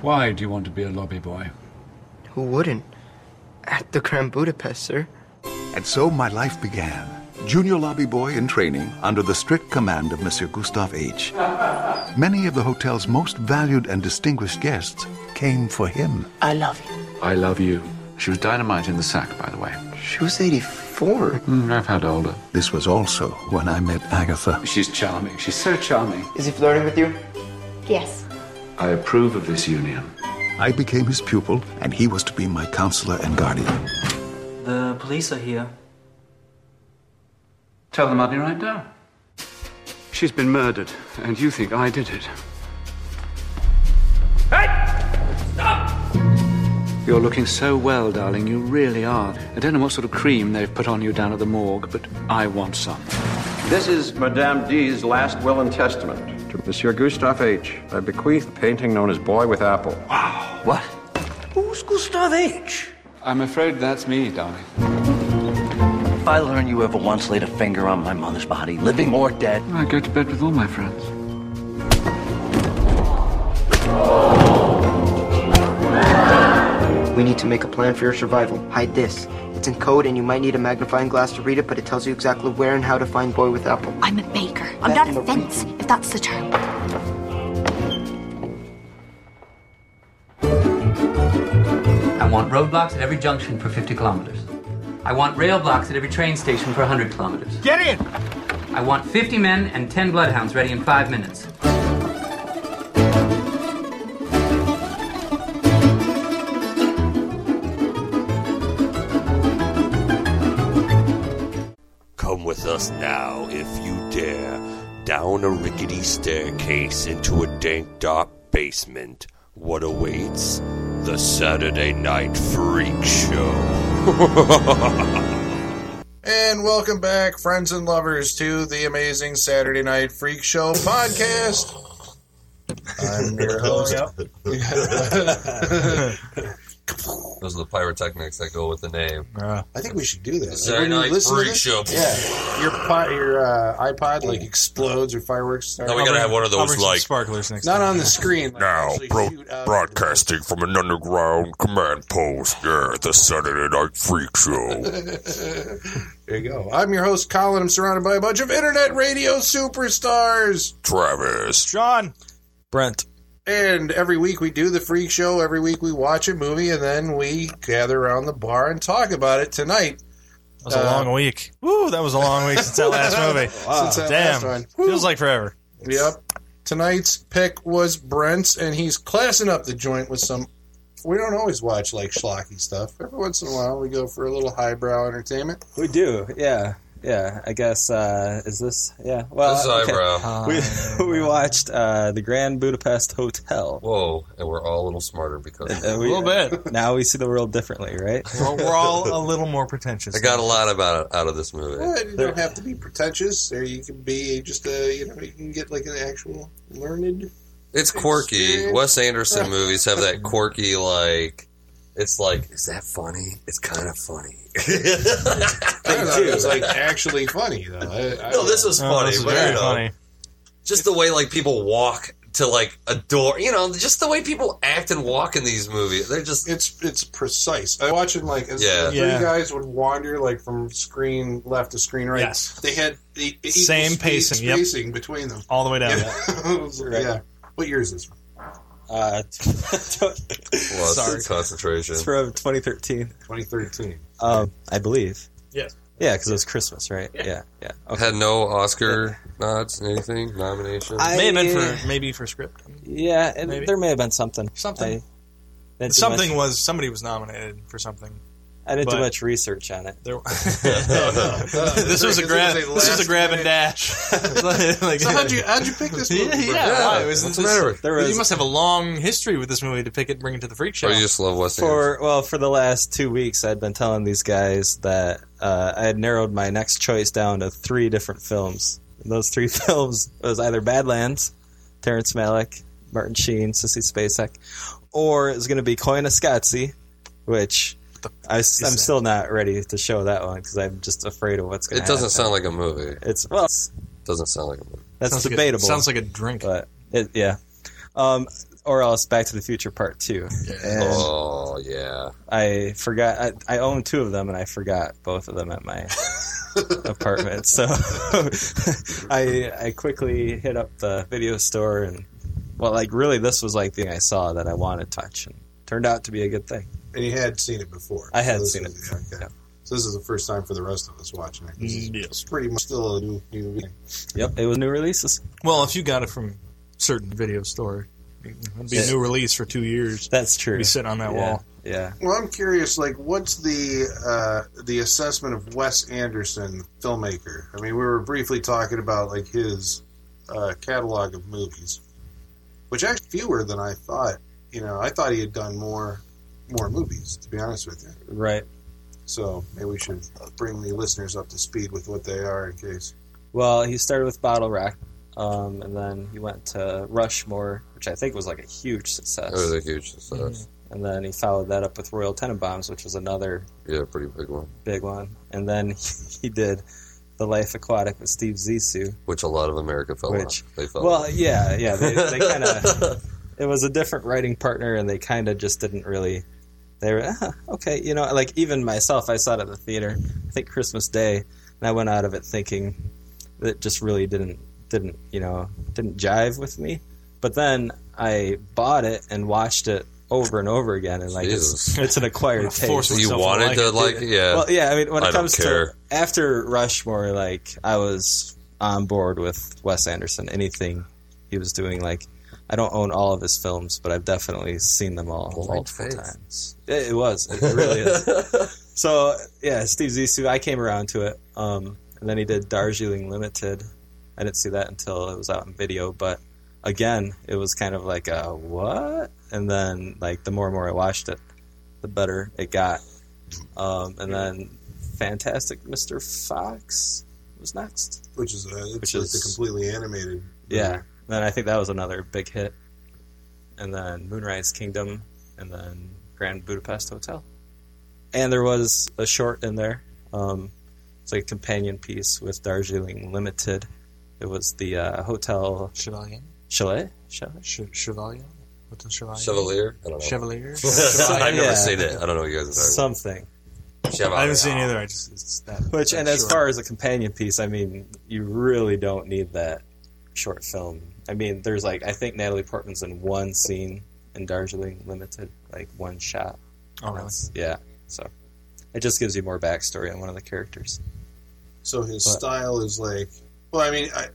Why do you want to be a lobby boy? Who wouldn't? At the Grand Budapest, sir. And so my life began. Junior lobby boy in training under the strict command of Monsieur Gustave H. Many of the hotel's most valued and distinguished guests came for him. I love you. I love you. She was dynamite in the sack, by the way. She was 84. Mm, I've had older. This was also when I met Agatha. She's charming. She's so charming. Is he flirting with you? Yes. I approve of this union. I became his pupil, and he was to be my counselor and guardian. The police are here. Tell them I'll be right down. She's been murdered, and you think I did it. Hey! Stop! You're looking so well, darling. You really are. I don't know what sort of cream they've put on you down at the morgue, but I want some. This is Madame D's last will and testament. To Monsieur Gustave H. I bequeath a painting known as Boy with Apple. Wow. What? Who's Gustav H? I'm afraid that's me, darling. If I learn you ever once laid a finger on my mother's body, living or dead, I go to bed with all my friends. We need to make a plan for your survival. Hide this. It's in code and you might need a magnifying glass to read it, but it tells you exactly where and how to find Boy with Apple. I'm a baker. I'm not a fence, if that's the term. I want roadblocks at every junction for 50 kilometers. I want rail blocks at every train station for 100 kilometers. Get in! I want 50 men and 10 bloodhounds ready in five minutes. Us now, if you dare, down a rickety staircase into a dank, dark basement. What awaits? The Saturday Night Freak Show. And welcome back, friends and lovers, to the amazing Saturday Night Freak Show podcast. I'm your host. Those are the pyrotechnics that go with the name. I think we should do that. Saturday When Night listen to Freak this- Show. Yeah, your pi- your uh, iPod like explodes or fireworks. Start. Now we gotta have one of those like sparklers next Not time. on the screen. like, now bro- broadcasting from an underground command post. Yeah, the Saturday Night Freak Show. There you go. I'm your host, Colin. I'm surrounded by a bunch of internet radio superstars. Travis, John. Brent. And every week we do the freak show. Every week we watch a movie, and then we gather around the bar and talk about it. Tonight, That was a Uh, long week. Woo, that was a long week since that last movie. Since that Damn. last one. Feels like forever. Yep. Tonight's pick was Brent's, and he's classing up the joint with some. We don't always watch like schlocky stuff. Every once in a while, we go for a little highbrow entertainment. We do, yeah, yeah. I guess uh, is this? Yeah. Well, This is okay. eyebrow. We we watched uh, the Grand Budapest Hotel. Whoa, and we're all a little smarter because of we- A little bit. Now we see the world differently, right? We're, we're all a little more pretentious. I got a lot about out of this movie. Well, you don't have to be pretentious, or you can be just a you know you can get like an actual learned. It's quirky. Experience. Wes Anderson movies have that quirky like. It's like, is that funny? It's kind of funny. I don't know, it's like actually funny though. I, I, no, this was Oh, funny, this is but very you know, funny. just the way like people walk to like a door. You know, just the way people act and walk in these movies. They're just it's it's precise. I watching like as Yeah. three Yeah. guys would wander like from screen left to screen right. Yes. They had the Same speed pacing, yep. spacing between them. All the way down. It was Yeah. What year is this? Uh, lost Sorry. concentration. it's from 2013, 2013. um, I believe. Yes. Yeah, because it was Christmas, right? Yeah, yeah. Okay. Had no Oscar nods, anything, nominations. I- May have been for maybe for script. Yeah, Maybe. there may have been something. Something. I, Something was somebody was nominated for something. I didn't do much research on it. There, this was a grab. This was a grab and dash. Like- So how'd you how'd you pick this movie? Yeah, yeah. Brent? why? It was, What's the this- matter with There was you must have a long history with this movie to pick it, and bring it to the freak show. Or you just love Wes Anderson? For well, for the last two weeks, I'd been telling these guys that uh, I had narrowed my next choice down to three different films. And those three films was either Badlands, Terrence Malick, Martin Sheen, Sissy Spacek, or it was going to be Koyaanisqatsi, which I, am still not ready to show that one because I'm just afraid of what's going to happen. It doesn't sound like a movie. It's well, it's, Doesn't sound like a movie. that's Sounds like a- debatable. sounds like a drink. but it, yeah. Um, or else Back to the Future Part Two. And Oh yeah. I forgot. I, I own two of them, and I forgot both of them at my apartment. So I I quickly hit up the video store, and well, like really, this was like the thing I saw that I wanted to touch, and turned out to be a good thing. And you had seen it before. I had So this seen it was- before. okay. So this is the first time for the rest of us watching it. This is- Mm, It's pretty much still a new, new thing. Yep, it was new releases. Well, if you got it from certain video store, it'd be Yeah. a new release for two years. That's true. Be sitting on that Yeah, wall. Yeah. Well, I'm curious. Like, what's the uh, the assessment of Wes Anderson, filmmaker? I mean, we were briefly talking about like his uh, catalog of movies, which actually fewer than I thought. You know, I thought he had done more more movies. To be honest with you, Right. so maybe we should bring the listeners up to speed with what they are in case. Well, he started with Bottle Rock, um, and then he went to Rushmore, which I think was like a huge success. It was a huge success. And then he followed that up with Royal Tenenbaums, which was another Yeah, pretty big one. big one. And then he did The Life Aquatic with Steve Zissou. Which a lot of America fell Which, on. They fell well, on. yeah, yeah. They, they kind of. it was a different writing partner, and they kind of just didn't really. They were ah, okay, you know. Like even myself, I saw it at the theater. I think Christmas Day, and I went out of it thinking that it just really didn't didn't you know didn't jive with me. But then I bought it and watched it over and over again, and like it's, it's an acquired Force taste. You myself to wanted like to it. like yeah. Well, yeah. I mean, when it don't comes to after Rushmore, like I was on board with Wes Anderson. Anything he was doing, like I don't own all of his films, but I've definitely seen them all Blind multiple faith. times. It, it was. It really is. so yeah, Steve Zissou. I came around to it, um, and then he did Darjeeling Limited. I didn't see that until it was out in video, but again, it was kind of like a what? And then like the more and more I watched it, the better it got. Um, and then Fantastic Mr. Fox was next. Which is uh, it's Which like is- the completely animated. Yeah. Then I think that was another big hit. And then Moonrise Kingdom, and then Grand Budapest Hotel. And there was a short in there. Um, it's like a companion piece with Darjeeling Limited. It was the uh, hotel Chevalier. chalet. Chalet. Ch- Chevalier. What's a Chevalier? Chevalier? I don't know. Chevalier. I've never Yeah. seen it. I don't know what you guys are talking Something. about. Chevalier. I haven't seen either. I just it's that. Which, and that as far as a companion piece, I mean, you really don't need that short film. I mean, there's like, I think Natalie Portman's in one scene in Darjeeling Limited, like one shot. Oh, really? Yeah. So it just gives you more backstory on one of the characters. So his But- style is like. Well, I mean, I,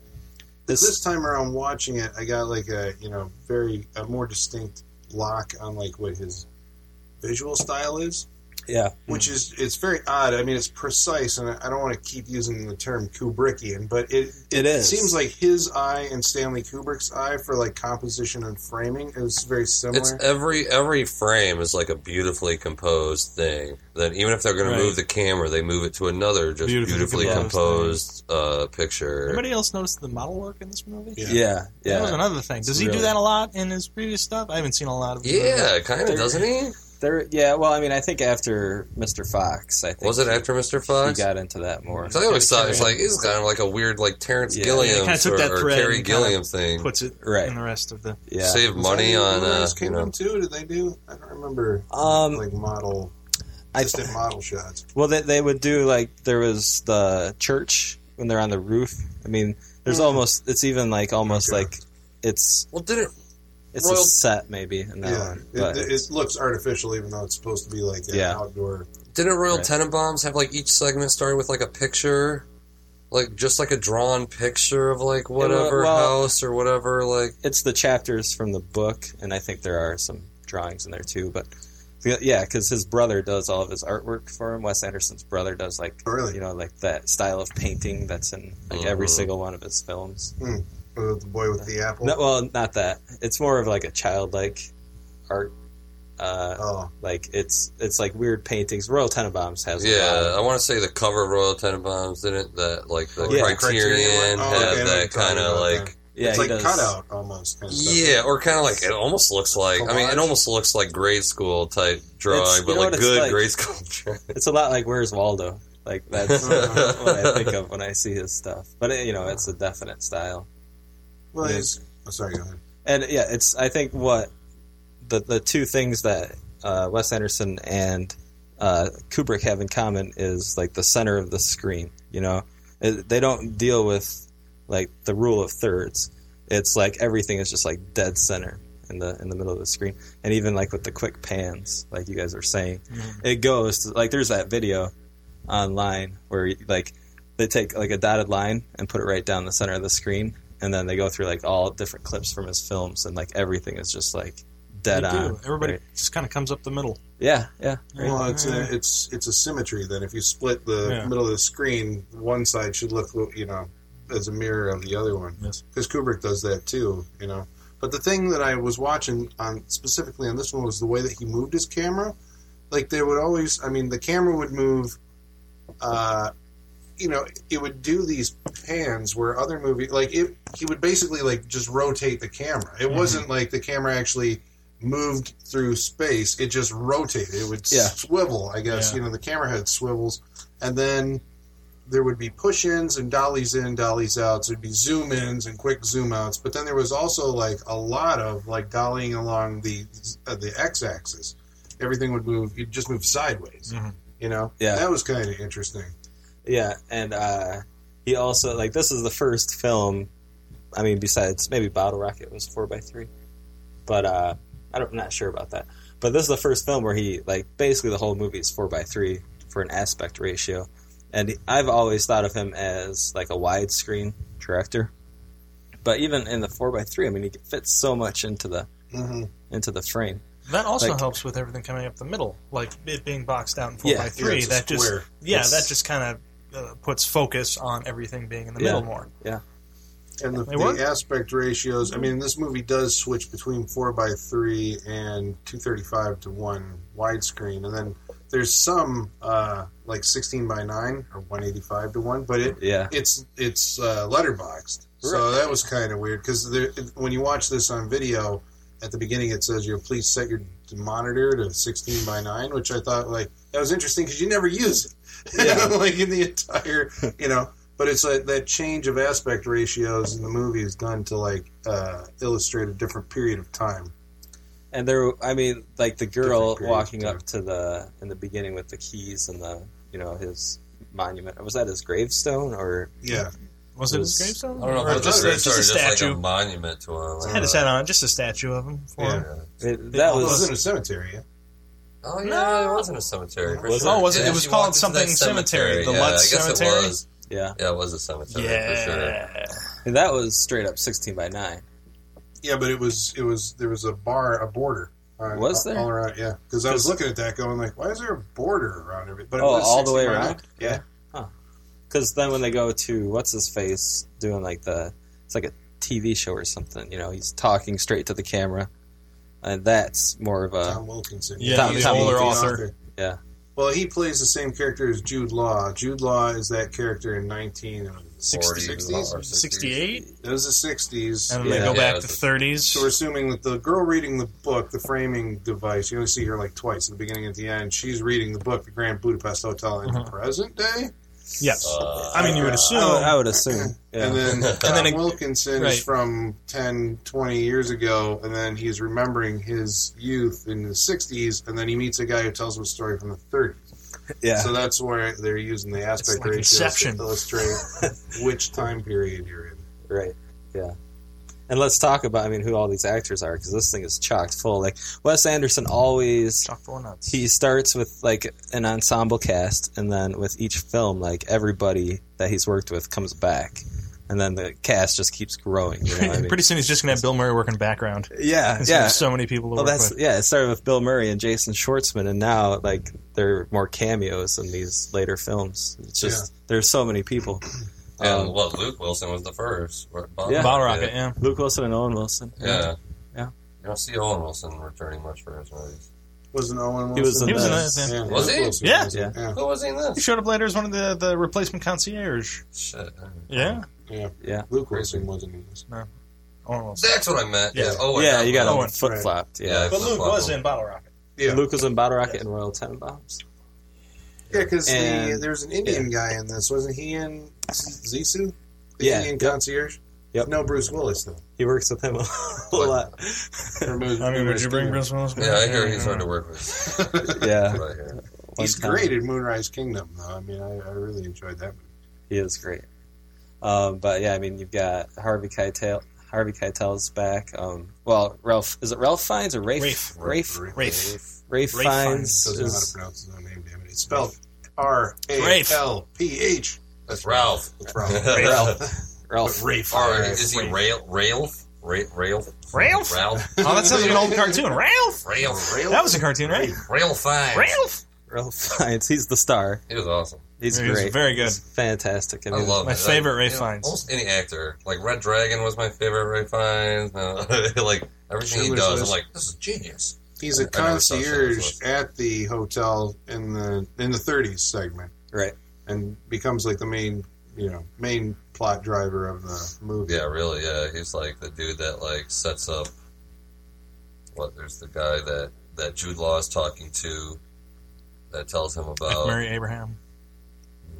This, this time around watching it, I got like a you know very a more distinct lock on like what his visual style is, yeah. which is it's very odd. I mean, it's precise, and I I don't want to keep using the term Kubrickian, but it It is. seems like his eye and Stanley Kubrick's eye for like composition and framing is very similar. It's every every frame is like a beautifully composed thing. That even if they're going Right. to move the camera, they move it to another just Beautifully beautifully, composed composed, uh, picture. Anybody else notice the model work in this movie? Yeah. Yeah. That was another thing. Does It's he do that a lot in his previous stuff? I haven't seen a lot of. Yeah, kind of, doesn't he? There, yeah, well, I mean, I think after Mr. Fox, I think Was it he- after Mr. he Fox? got into that more. I always thought it's like it's kind of like a weird like Terrence Yeah. Gilliam Yeah, kind of took or, that or thread Terry and kinda Gilliam thing. Puts it Right. in the rest of the. Yeah. Save Was money on Moonrise uh, you Kingdom know. too. Did they do? I don't remember. Um, like model, I- assistant model shots. Well, they, they would do like there was the church when they're on the roof. I mean, there's Mhm. almost it's even like almost Okay. like it's Well, didn't it's Royal- a set maybe in that Yeah, one, it, but it, it looks artificial, even though it's supposed to be like an Yeah. outdoor. didn't Royal Right. Tenenbaums have like each segment started with like a picture, like just like a drawn picture of like whatever well- house or whatever like. it's the chapters from the book, and I think there are some drawings in there too. But yeah, because his brother does all of his artwork for him. Wes Anderson's brother does like Oh, really? you know like that style of painting that's in like every Mhm. single one of his films. Hmm. The boy with the apple. No, well, not that. It's more of like a childlike art. Uh, oh, like it's it's like weird paintings. Royal Tenenbaums has a lot Yeah, of- I want to say the cover of Royal Tenenbaums didn't that like the Yeah. Criterion Criterion? Oh, had okay, I know what you're that kind of about, like yeah, it's like does- cutout almost. Kind of stuff. yeah, or kind of like it almost looks like I mean it almost looks like grade school type drawing, It's- but like good like? grade school drawing. It's a lot like Where's Waldo. Like that's what I think of when I see his stuff. But it, you know, it's a definite style. Well, Yeah. it's, oh, sorry, go ahead. And yeah, it's I think what the the two things that uh, Wes Anderson and uh, Kubrick have in common is like the center of the screen. You know, It- they don't deal with like the rule of thirds. It's like everything is just like dead center in the in the middle of the screen, and even like with the quick pans, like you guys are saying, Mhm. it goes to, like there's that video online where like they take like a dotted line and put it right down the center of the screen, and then they go through like all different clips from his films, and like everything is just like dead They on. Everybody right? just kind of comes up the middle. Yeah, yeah. right. Well, it's a, it's it's a symmetry. Then if you split the Yeah. middle of the screen, one side should look you know as a mirror of the other one. Yes. Because Kubrick does that too. You know. But the thing that I was watching on specifically on this one was the way that he moved his camera. Like they would always, I mean, the camera would move. Uh, you know, it would do these pans where other movie like it. He would basically like just rotate the camera. It Mhm. wasn't like the camera actually moved through space. It just rotated. It would Yeah. swivel. I guess Yeah. you know the camera head swivels, and then there would be push-ins and dollies in, dollies out. So it'd be zoom-ins and quick zoom-outs. But then there was also like a lot of like dollying along the uh, the x-axis. Everything would move. You'd just move sideways. Mhm. You know. Yeah. That was kind of interesting. Yeah, and uh, he also like this is the first film. I mean, besides maybe Bottle Rocket was four by three, but uh, I don't, I'm not sure about that. But this is the first film where he like basically the whole movie is four by three for an aspect ratio, and I've always thought of him as like a widescreen director. But even in the four by three, I mean, he fits so much into the Mm-hmm. into the frame. That also Like- helps with everything coming up the middle, like it being boxed out in four Yeah. by Yeah, three. that just square. yeah, It's- that just kind of uh, puts focus on everything being in the Yeah. middle more. Yeah, And the, the aspect ratios. I mean, this movie does switch between four by three and two thirty-five to one widescreen, and then there's some uh, like sixteen by nine or one eighty-five to one, but it yeah, it's it's uh, letterboxed. So that was kind of weird because when you watch this on video, at the beginning it says, "You know, please set your monitor to 16 by 9," which I thought like that was interesting because you never use it, Yeah. like in the entire, you know. But it's like that change of aspect ratios in the movie is done to like uh, illustrate a different period of time. And there, I mean, like the girl walking up to the in the beginning with the keys and the, you know, his monument. Was that his gravestone or? Yeah, Was It it was- his gravestone? I don't know Or if it's just, a, just a just like statue. a monument to him. Had his head on it, just a statue of him. For Yeah. him. It, that Well, it was was in a cemetery. Yeah, Oh yeah, it wasn't a cemetery. For Was sure. it? Oh, was it? Yeah, It was called something that cemetery, the yeah, Lutz I guess Cemetery? It was. yeah. Yeah, it was a cemetery for sure. Yeah. And that was straight up sixteen by nine. yeah, but it was it was there was a bar, a border. on- Was there? all around? Yeah, because I was looking at that, going like, why is there a border around everything? But it Oh, was all the way around? nine. Yeah. Because then when they go to what's his face doing like the, it's like a TV show or something. You know, he's talking straight to the camera, and that's more of a Tom Wilkinson. Yeah, Tom- the Tom older Wilkinson. author. yeah. Well, he plays the same character as Jude Law. Jude Law is that character in 1960s. 40s or 60s. 68? It was the 60s. And then they Yeah. go Yeah, back to 30s. So we're assuming that the girl reading the book, the framing device, you only see her like twice, at the beginning and at the end. She's reading the book, The Grand Budapest Hotel, in Uh-huh. the present day. Yes. Uh, I mean, you would assume. I would, I would assume. Yeah. And then Tom then it- Wilkinson right. is from 10, 20 years ago, and then he's remembering his youth in the 60s, and then he meets a guy who tells him a story from the 30s. yeah. So that's where they're using the aspect like ratios Inception. to illustrate which time period you're in. Right. Yeah. And let's talk about, I mean, who all these actors are, because this thing is chocked full. Like, Wes Anderson always, Chock full nuts. he starts with, like, an ensemble cast, and then with each film, like, everybody that he's worked with comes back. And then the cast just keeps growing. You know I mean? Pretty soon he's just going to have Bill Murray working background. yeah, yeah. so many people Well, that's with. yeah. It started with Bill Murray and Jason Schwartzman, and now like there are more cameos in these later films. It's just there's so many people. And Um, well, Luke Wilson was the first. Or Yeah. Bottle Rocket, yeah. Luke Wilson and Owen Wilson. Yeah. Yeah. You don't see Owen Wilson returning much for his movies. Wasn't Owen Wilson? He was in He was in the- yeah. Yeah, Was he? Wilson Yeah. was Yeah. yeah. Who was he in this? He showed up later as one of the, the replacement concierge. Shit. Yeah. Yeah. Yeah. Luke Wilson wasn't in this. Owen Wilson. That's what I meant. Yeah. Yeah. Oh, yeah, you got Owen, foot flip flopped. Yeah. Yeah. But Luke was in Bottle Rocket. Yeah. Luke was in Bottle Rocket and Royal Tenenbaums. Yeah, because the, there's an Indian guy in this. Wasn't he in Zissou? The Yeah, Indian yep. concierge? Yep. No Bruce Willis, though. He works with him a whole lot. I mean, would you bring Bruce Willis? Yeah, I hear he's hard to work with. Yeah. That's what I hear. He's One time. great in Moonrise Kingdom, though. I mean, I, I really enjoyed that movie. He is great. Um, but yeah, I mean, you've got Harvey Keitel. Harvey Keitel's back. Um, well, Ralph is it Ralph Fiennes or Rafe? Rafe. Rafe. Rafe. Rafe Rafe Fiennes Doesn't know how to pronounce his own name, damn it. It's spelled R A Rafe. L P H. That's Ralph. That's Ralph. Ralph. Ralph. Rafe. Or is he Rail? Ralph? Ra- Ralph? Ralph? Ralph? Oh, that sounds like an old cartoon. Ralph. Ralph. That was a cartoon, right? Rail Fiennes. Ralph. Ralph Fiennes. He's the star. He was awesome. He's He was great. very good. He's fantastic. I mean, love My it. favorite Like, Ray you know, Fiennes. Almost any actor. Like Red Dragon was my favorite Ray Fiennes. No, like everything he Schindler's does, I'm like, this is genius. He's a I never saw Schindler's concierge at the hotel in the in the 30s segment, Right. and becomes like the main, you know, main plot driver of the movie. Yeah, really. Yeah, he's like the dude that like sets up. What? There's the guy that that Jude Law is talking to. That tells him about Murray Abraham. Hmm.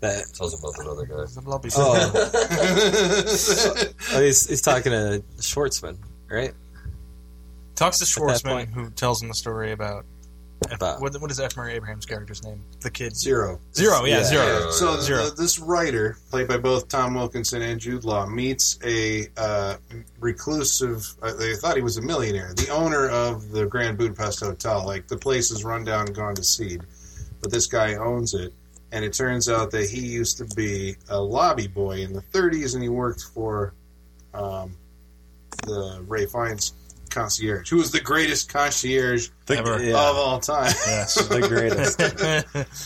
That. tells him about that other guy. The Blobby. Oh. oh, he's he's talking to Schwartzman, right? Talks to Schwartzman, who tells him the story about. F, About- what, what is F. Murray Abraham's character's name? The kid. Zero. Zero, yeah, Yeah. zero. So Zero. the, this writer, played by both Tom Wilkinson and Jude Law, meets a uh, reclusive. Uh, they thought he was a millionaire, the owner of the Grand Budapest Hotel. Like the place is run down and gone to seed, but this guy owns it. And it turns out that he used to be a lobby boy in the 30s, and he worked for um, the Ray Fiennes concierge, who was the greatest concierge Ever. of all time. Yes. The greatest.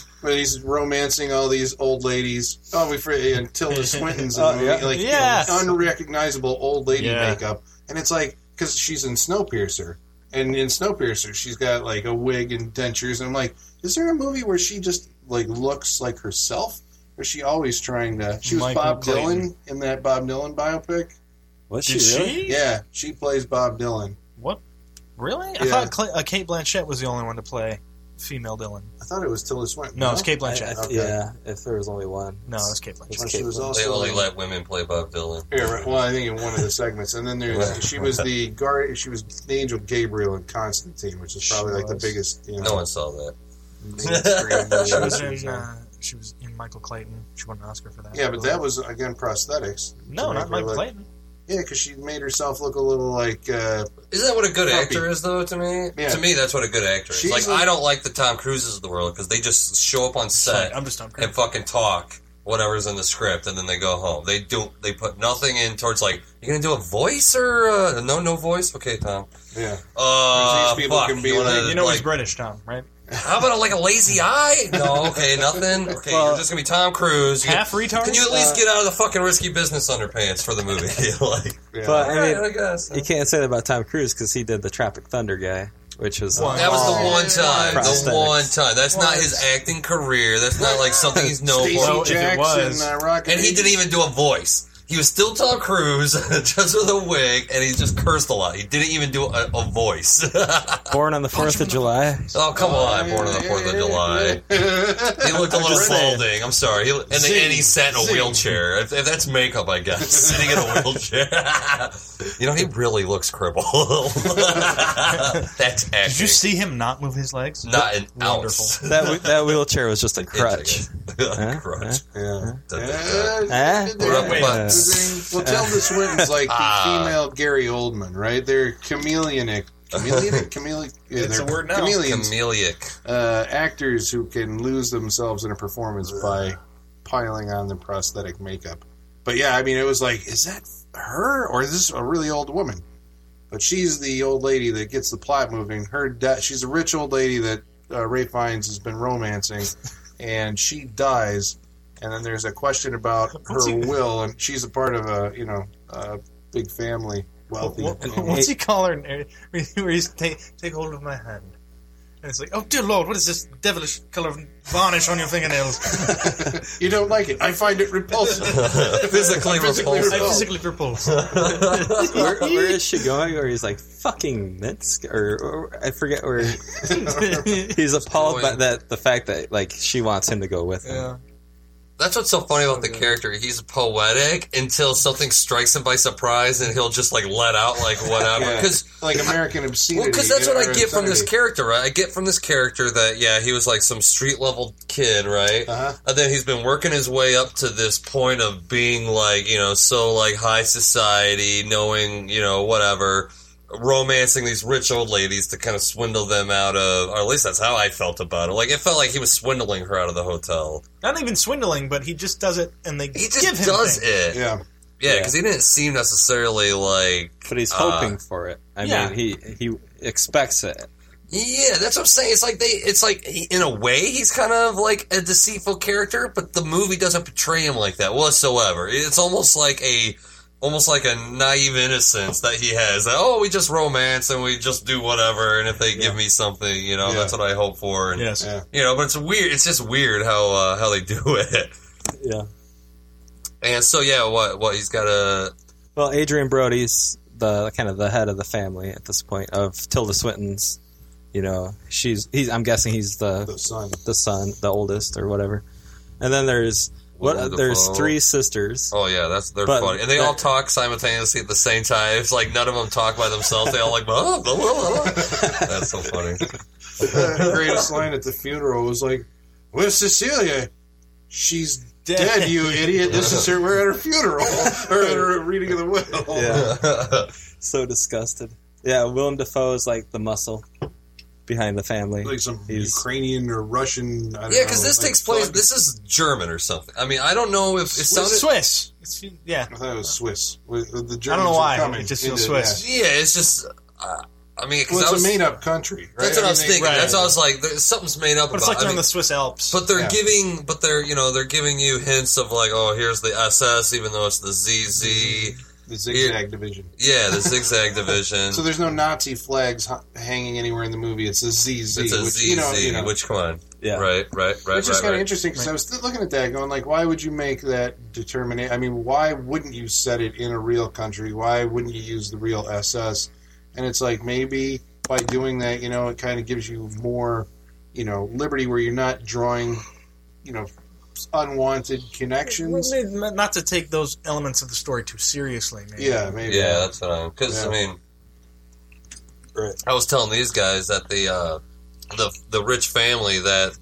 But he's romancing all these old ladies. Oh, we forget and Tilda Swinton's in the Oh, movie, yeah. like Yes. unrecognizable old lady Yeah. makeup, and it's like because she's in Snowpiercer, and in Snowpiercer she's got like a wig and dentures, and I'm like, is there a movie where she just like looks like herself? Or is she always trying to? She was Michael Bob Clayton. Dylan in that Bob Dylan biopic. Was she really? she? Yeah, she plays Bob Dylan. What? Really? I Yeah. thought Cla- uh, Cate Blanchett was the only one to play female Dylan. I thought it was Tilda Swinton. No, it's Cate I- Blanchett. I- Okay. Yeah, if there was only one. no, it's Cate Blanchett. It's Well, Cate she was Blanchett. They also only let women play Bob Dylan. Yeah, right. Well, I think in one of the segments, and then there's she was the guard. She was the angel Gabriel in Constantine, which is probably She like the biggest. You know, No one saw that. She was in. in. Uh, she was in Michael Clayton. She won an Oscar for that. Yeah, but that was again prosthetics. no, not Michael look- Clayton. Yeah, because she made herself look a little like. Uh, Isn't that what a good Puppy. actor is, though? To me, Yeah. to me, that's what a good actor is. She's Like, a- I don't like the Tom Cruises of the world because they just show up on set I'm just Tom Cruise. and fucking talk whatever's in the script, and then they go home. They do. They put nothing in towards like, you gonna do a voice or uh, no, no voice? Okay, Tom. yeah, Uh, These people fuck. can be you, wanna, You know like, he's British, Tom, right? How about like a lazy eye? No, okay, nothing. Okay, Well, you're just gonna be Tom Cruise. You- Half retard. Can you at least get out of the fucking risky business underpants for the movie? like, yeah. But I alright, mean, I guess. you can't say that about Tom Cruise because he did the Tropic Thunder guy, which was Well, That was the one time. The one time. That's not his acting career. That's not like something he's known for. Well, it Jackson, was- uh, And he didn't even do a voice. He was still Tom Cruise, just with a wig, and he just cursed a lot. He didn't even do a, a voice. born on the Fourth of July. oh, come on, Born on the 4th of July. He looked a little just balding. I'm sorry. He, and, then, and he sat in a wheelchair. If, if that's makeup, I guess. Sitting in a wheelchair. you know, he really looks crippled. that's acting. Did you see him not move his legs? Not an ounce. That that wheelchair was just a crutch. Huh? crutch. Yeah. Butts. Well, Tilda Swinton's like the Ah. female Gary Oldman, right? They're chameleonic. Chameleonic? Chamele- It's a word now. Chameleons. Chameleonic. uh, actors who can lose themselves in a performance by piling on the prosthetic makeup. But yeah, I mean, it was like, is that her or is this a really old woman? But she's the old lady that gets the plot moving. Her she's a rich old lady that uh, Ray Fiennes has been romancing, and she dies. And then there's a question about her he- will, and she's a part of a you know a big family, wealthy. What- what's he call her? Where he's take take hold of my hand, and it's like, oh dear lord, what is this devilish color of varnish on your fingernails? you don't like it? I find it repulsive. Physically Physically repulsive. I repulsive. physically repulsed. where, where is she going? Where he's like fucking Minsk, or, or I forget where he's appalled by that the fact that like she wants him to go with him. yeah. That's what's so funny about the character. He's poetic until something strikes him by surprise, and he'll just like let out like whatever. Yeah. Because like American obscenity. Well, because that's what I get from this character, right? I get from this character that yeah, he was like some street level kid, right? Uh-huh. And then he's been working his way up to this point of being like you know so like high society, knowing you know whatever, romancing these rich old ladies to kind of swindle them out of, or at least that's how I felt about it. Like it felt like he was swindling her out of the hotel. Not even swindling, but he just does it, and they He just give him does things. it. Yeah. Yeah, because he didn't seem necessarily like. But he's uh, hoping for it. I yeah. mean, he he expects it. Yeah, that's what I'm saying. It's like they, it's like he, in a way he's kind of like a deceitful character, but the movie doesn't portray him like that whatsoever. It's almost like a, almost like a naive innocence that he has. That, oh, we just romance and we just do whatever, and if they give me something, you know, Yeah. that's what I hope for. And, Yes. Yeah. you know, but it's weird. It's just weird how uh, how they do it. Yeah. And so yeah, what what he's got a Well, Adrien Brody's the kind of the head of the family at this point of Tilda Swinton's. You know, she's he's. I'm guessing he's the The son. the son, the oldest or whatever. And then there's what? Willem there's Dafoe. three sisters. Oh yeah, that's they're But funny, and they that- all talk simultaneously at the same time. It's like none of them talk by themselves. They all like blah, blah, blah, blah. That's so funny. the greatest line at the funeral was like, "Where's Cecilia? She's dead, you idiot! This is her. We're at her funeral or at her reading of the will." Yeah. so disgusted. Yeah, Willem Dafoe is like the muscle behind the family. like some He's- Ukrainian or Russian. I don't Yeah, because this like takes place. thug. This is German or something. I mean, I don't know if it Swiss- sounded. Swiss. It's, yeah. I thought it was Swiss. The with The I don't know why. coming It just feels into- Swiss. Yeah, it's just. Uh, I mean, 'cause Well, it's I was, a made-up country. Right? That's what I, was thinking. they- That's what I was like. There's, something's made up But it's about. like they're I in the Swiss Alps. But they're Yeah. giving, but they're you know they're giving you hints of like, oh, here's the SS, even though it's the ZZ. The zigzag division. Yeah, the zigzag division. So there's no Nazi flags hu- hanging anywhere in the movie. It's a ZZ. it's a which, ZZ. You know, you know, Which come on? Yeah. Right, right, right, Which is right, kind of right. interesting because I was th- looking at that, going like, why would you make that determination? I mean, why wouldn't you set it in a real country? Why wouldn't you use the real SS? And it's like maybe by doing that, you know, it kind of gives you more, you know, liberty where you're not drawing, you know, unwanted connections. Well, maybe Not to take those elements of the story too seriously. Maybe. Yeah, maybe. Yeah, that's what I'm. Because I Yeah. mean, I was telling these guys that the uh, the the rich family that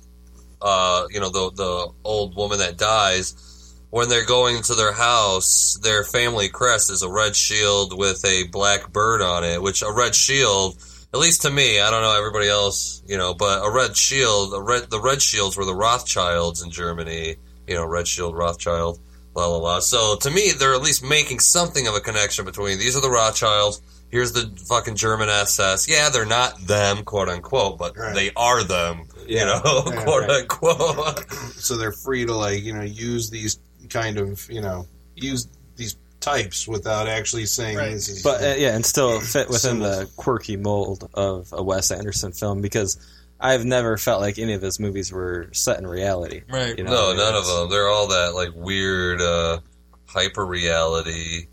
uh, you know the the old woman that dies when they're going to their house, their family crest is a red shield with a black bird on it. Which a red shield, at least to me, I don't know everybody else, you know, but a red shield, a red the red shields were the Rothschilds in Germany. You know, red shield Rothschild. La la la. So to me, they're at least making something of a connection between these are the Rothschilds. Here's the fucking German SS. Yeah, they're not them, quote unquote, but Right. they are them. You know, Yeah, quote right. unquote. so they're free to like you know use these kind of you know use types without actually saying Right. this is. But uh, yeah, and still fit within the quirky mold of a Wes Anderson film because I've never felt like any of his movies were set in reality. Right. You know, no, none of them. They're all that like weird uh, hyper reality.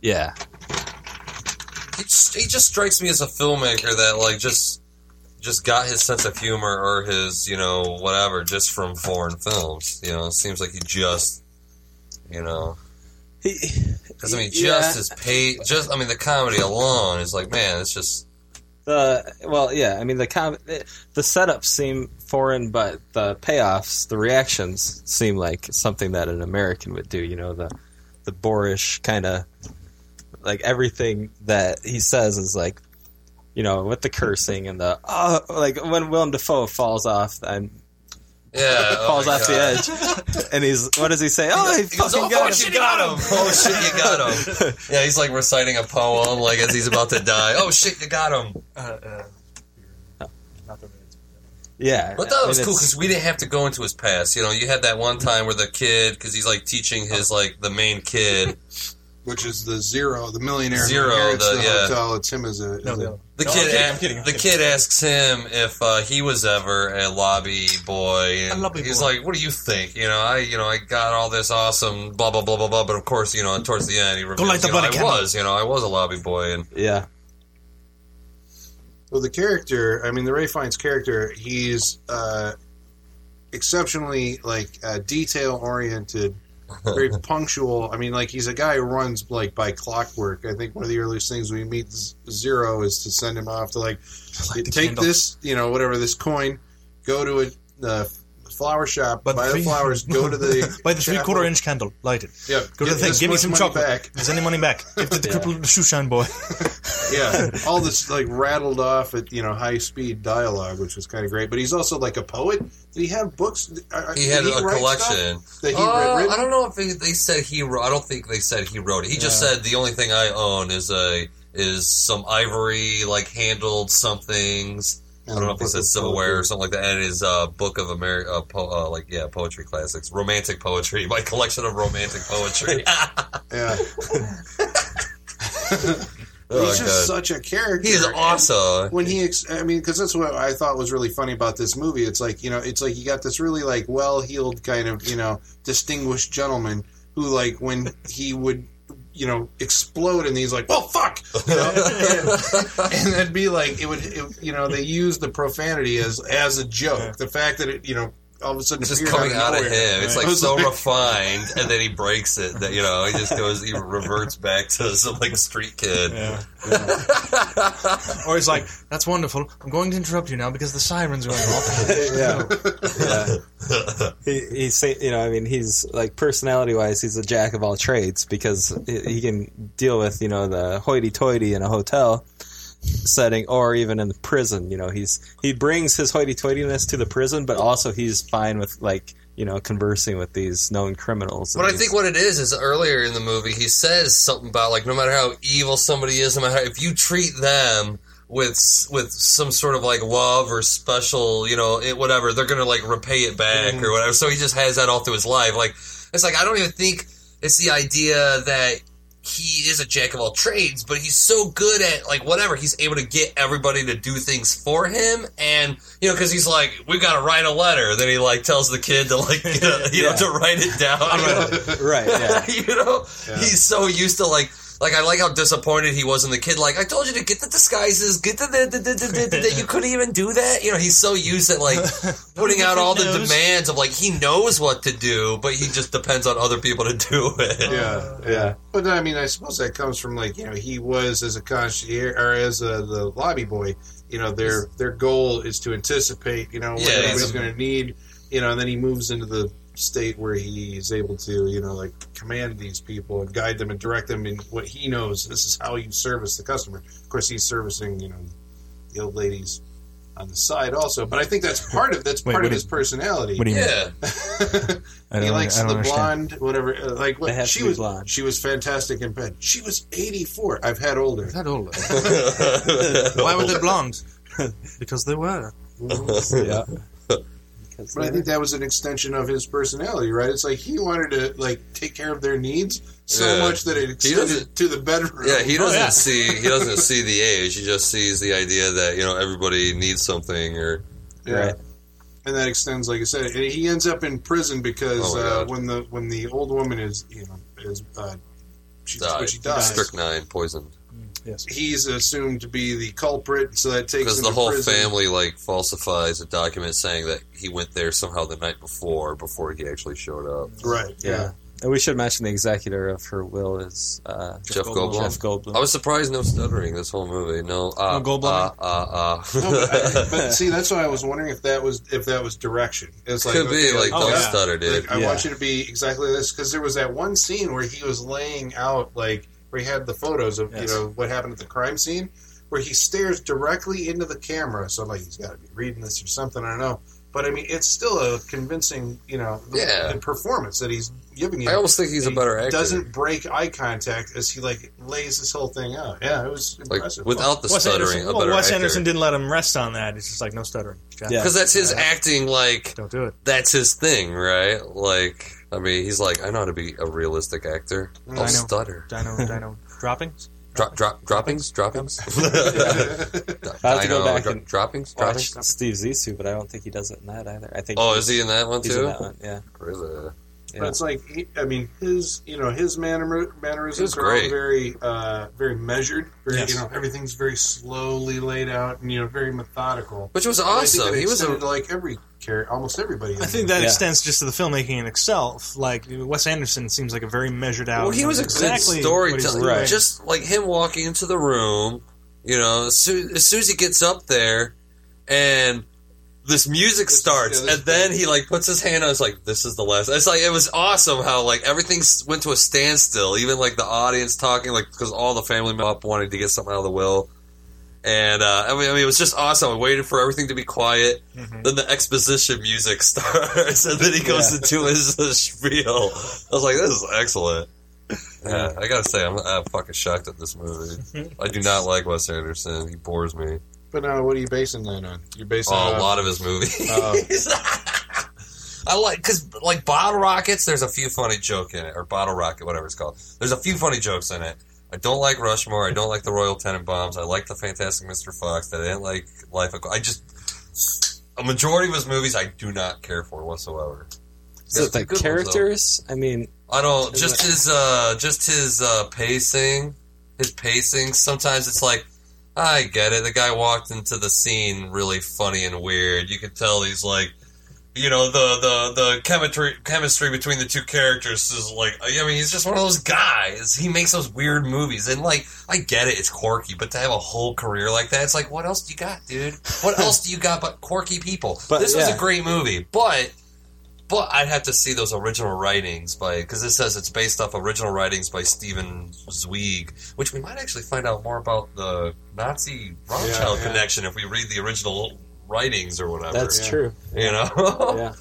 Yeah, He just, he just strikes me as a filmmaker that like just just got his sense of humor or his you know whatever just from foreign films. You know, it seems like he just you know he, because I mean Yeah. just his pay just I mean the comedy alone is like man it's just the well, yeah. I mean the com- the setups seem foreign, but the payoffs, the reactions seem like something that an American would do. You know, the the boorish kind of like everything that he says is like. You know, with the cursing and the oh, like when Willem Dafoe falls off and yeah falls oh off God. the edge, and he's what does he say? Oh, he He goes, fucking oh, got fuck, him. you got him! Oh shit, you got him! Yeah, he's like reciting a poem, like as he's about to die. Oh shit, you got him! Uh, uh, Yeah, But that I mean, was cool because we didn't have to go into his past. You know, you had that one time where the kid, because he's like teaching his like the main kid, which is the zero, the millionaire who Zero, inherits the- the, yeah. hotel. It's him as a, No, as a the No, kid, I'm kidding, a- I'm kidding, I'm the kidding. kid asks him if uh, he was ever a lobby boy, and A lobby he's boy. like, "What do you think?" You know, I, you know, I got all this awesome blah blah blah blah blah, but of course, you know, towards the end, he reveals, light the you know, I candle. was, you know, I was a lobby boy, and yeah, Well, the character, I mean, the Ray Fiennes character, he's uh, exceptionally like uh, detail oriented, very punctual. I mean, like he's a guy who runs like by clockwork. I think one of the earliest things we meet Zero is to send him off to like, the take candle. this, you know, whatever this coin, go to a the flower shop, But buy the three- flowers, go to the buy the three quarter inch candle, light it. Yeah, Go to the thing. Give me some chocolate. back. Is any money back? Give to the Yeah. crippled shoe shine boy. yeah, all this like rattled off at you know high speed dialogue, which was kind of great. But he's also like a poet. Did he have books? Are- He did had a collection. that he Uh, written? I don't know if they, they said he wrote. I don't think they said he wrote it. He just said the only thing I own is a is some ivory like handled somethings. I don't know if he book said of silverware or something like that. And his uh, book of Ameri- uh, po- uh, like yeah, poetry classics, romantic poetry, my collection of romantic poetry. Yeah. Oh, he's just God. such a character. He's And awesome. When he, ex- I mean, because that's what I thought was really funny about this movie. It's like you know, it's like you got this really like well-heeled kind of you know distinguished gentleman who like when he would you know explode and he's like, well, fuck, you know, and, and then be like, it would, it, you know, they use the profanity as as a joke. The fact that it, you know. All of a sudden, It's just coming out of nowhere. him. It's like was so refined, and then he breaks it. That you know, he just goes, he reverts back to some like street kid. or he's like, "That's wonderful. I'm going to interrupt you now because the sirens are going off." yeah. he, he's say, you know, I mean, he's like personality wise, he's a jack of all trades because he he can deal with you know the hoity-toity in a hotel setting or even in the prison. You know, he's he brings his hoity-toityness to the prison, but also he's fine with like you know conversing with these known criminals. But I think what it is is earlier in the movie he says something about like no matter how evil somebody is, no matter how, if you treat them with with some sort of like love or special, you know, it, whatever, they're gonna like repay it back mm-hmm. or whatever. So he just has that all through his life. Like it's like I don't even think it's the idea that he is a jack of all trades, but he's so good at like whatever. He's able to get everybody to do things for him, and you know, because he's like, we got to write a letter. Then he like tells the kid to like, you know, Yeah. to write it down. right, yeah. you know, he's so used to like. Like I like how disappointed he was in the kid. Like I told you to get the disguises, get the, the, the, the, the, the, the you couldn't even do that. You know, he's so used to like putting out all the knows. demands of like he knows what to do, but he just depends on other people to do it. Yeah, yeah. But I mean, I suppose that comes from like you know he was as a concierge or as a, the lobby boy. You know, their their goal is to anticipate. You know what Yeah, everybody's he's- going to need. You know, and then he moves into the state where he is able to you know like command these people and guide them and direct them in what he knows. This is how you service the customer. Of course, he's servicing you know the old ladies on the side also. But I think that's part of that's Wait, part of do his you- personality. what do you mean? Yeah. I he don't- likes I don't the understand. blonde, whatever. uh, Like what she was. blonde. She was fantastic in bed. She was eighty four. I've had older. I've had older. Why were they blonde? because they were. yeah. But I think that was an extension of his personality, right? It's like he wanted to like take care of their needs so Yeah. much that it extended to the bedroom. Yeah, he doesn't Oh, yeah. see he doesn't see the age. He just sees the idea that you know everybody needs something or Yeah. And that extends, like I said, and he ends up in prison because Oh, uh, when the when the old woman is you know is uh, she, died. she dies, Strychnine poisoned Yes. he's assumed to be the culprit, so that takes because the to whole prison. family like falsifies a document saying that he went there somehow the night before before he actually showed up. Right. Yeah. And we should mention the executor of her will is uh, Jeff Goldblum. Jeff Goldblum. I was surprised no stuttering this whole movie. No, uh, No Goldblum? Uh, uh, uh. No, but, I, but see, that's why I was wondering if that was if that was direction. It's like Could be, like, don't stutter, dude. Like, I Yeah. want you to be exactly this because there was that one scene where he was laying out like where he had the photos of you know what happened at the crime scene, where he stares directly into the camera. So I'm like, he's got to be reading this or something. I don't know. But I mean, it's still a convincing, you know, the, Yeah. the performance that he's giving you. I almost think he's a He better actor. Doesn't break eye contact as he like lays this whole thing out. Yeah, it was Like, impressive. without the Wes stuttering, Anderson, a well, Wes actor. Anderson didn't let him rest on that. He's just like, no stuttering. Got it. because that's his acting. Like, Don't do it. that's his thing, right? Like, I mean, he's like, I know how to be a realistic actor. Mm, I'll Dino, stutter. Dino, Dino, droppings. Drop, drop, droppings, droppings. I have to go Dino, back dro- and droppings, watch droppings. Steve Zissou, but I don't think he does it in that either. I think Oh, is he in that one too? in that one, yeah. Really? But it's like he, I mean his you know his manner, mannerisms He was are all very uh, very measured. Very Yes. you know everything's very slowly laid out and you know very methodical. Which was And I think awesome. He was a- like every character, almost everybody. I think that movie. extends just to the filmmaking in itself. Like Wes Anderson seems like a very measured out. Well, he was a knows good exactly storyteller. what he's doing. Just like him walking into the room, you know, as soon as, soon as he gets up there and this music starts, and then he like puts his hand on. It's like this is the last. It's like it was awesome how like everything went to a standstill. Even like the audience talking, like because all the family up wanted to get something out of the will. And uh, I mean, I mean, it was just awesome. I waited for everything to be quiet. Mm-hmm. Then the exposition music starts, and then he goes Yeah. into his uh, spiel. I was like, "This is excellent." Yeah, I gotta say, I'm, I'm fucking shocked at this movie. I do not like Wes Anderson. He bores me. But uh, what are you basing that on? You're basing Oh, it a on- lot of his movies. Oh. I like because like Bottle Rockets. There's a few funny joke in it, or Bottle Rocket, whatever it's called. There's a few funny jokes in it. I don't like Rushmore. I don't like the Royal Tenenbaums. I like the Fantastic Mr. Fox. I didn't like Life. of I just a majority of his movies I do not care for whatsoever. So the some good ones, characters, I mean, I don't just his uh just his uh pacing. His pacing. Sometimes it's like I get it. The guy walked into the scene really funny and weird. You could tell he's like you know the the the chemistry chemistry between the two characters is like I mean he's just one of those guys. He makes those weird movies and like I get it, it's quirky, but to have a whole career like that, it's like what else do you got, dude? What else do you got but quirky people? But, this was yeah. a great movie, but but I'd have to see those original writings by because it says it's based off original writings by Stephen Zweig, which we might actually find out more about the Nazi Rothschild Yeah, yeah. connection if we read the original writings or whatever. that's true. You know, yeah.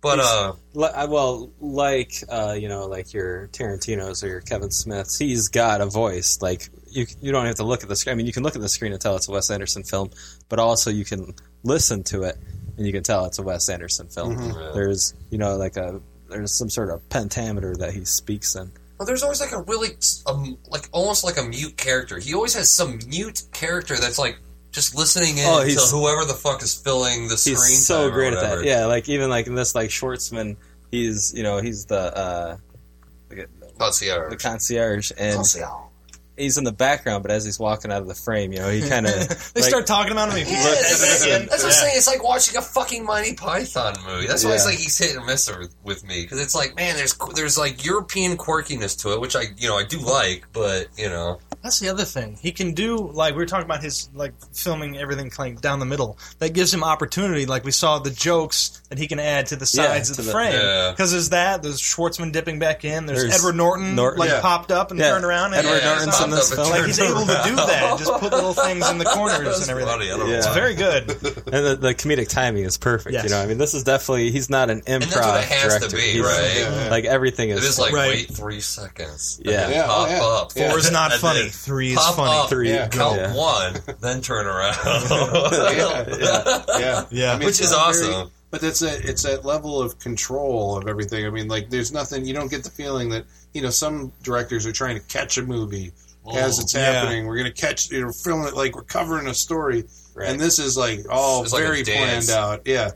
but He's- uh, well, like uh, you know, like your Tarantino's or your Kevin Smiths, he's got a voice. Like you, you don't have to look at the screen. I mean, you can look at the screen and tell it's a Wes Anderson film, but also you can listen to it and you can tell it's a Wes Anderson film. Mhm. Yeah. There's, you know, like a there's some sort of pentameter that he speaks in. well, there's always like a really um, like almost like a mute character. He always has some mute character that's like just listening in Oh, to whoever the fuck is filling the screen. He's so time or great at that. Yeah, like even like in this, like Schwartzman, he's you know he's the uh, the, Concierge. the concierge, and Concierge. He's in the background, but as he's walking out of the frame, you know, he kind of They start talking about him. He Yeah, looks that's, at that's what I'm Yeah. saying. It's like watching a fucking Monty Python movie. That's why it's Yeah. like he's hit and miss with, with me because it's like, man, there's there's like European quirkiness to it, which I you know I do like, but you know, That's the other thing. He can do like we were talking about his like filming everything kind of down the middle. That gives him opportunity. Like we saw the jokes that he can add to the Yeah, sides of the, the- frame. Yeah. Because there's that. There's Schwartzman dipping back in. There's, There's Edward Norton, Norton- like Yeah. popped up and Yeah. turned around. And Edward Yeah, Norton's in this film. like he's turned able to do that. around. Just put little things in the corners and everything. funny. Yeah. It's very good. and the, the comedic timing is perfect. Yes. You know, I mean, this is definitely he's not an improv that's what it has to director. be, right? Yeah, yeah. Like everything is, It is like Right. wait three seconds, Yeah. pop oh, up. Four is not funny. Then Three is pop funny. Up, Three, Yeah. count yeah. one, then turn around. yeah, yeah, yeah. Yeah. I mean, Which is not very- awesome. but it's a it's that level of control of everything. I mean, like there's nothing. You don't get the feeling that you know some directors are trying to catch a movie as it's Yeah. happening. We're going to catch you know film it like we're covering a story, Right. and this is like all It's very dance. planned out. Yeah.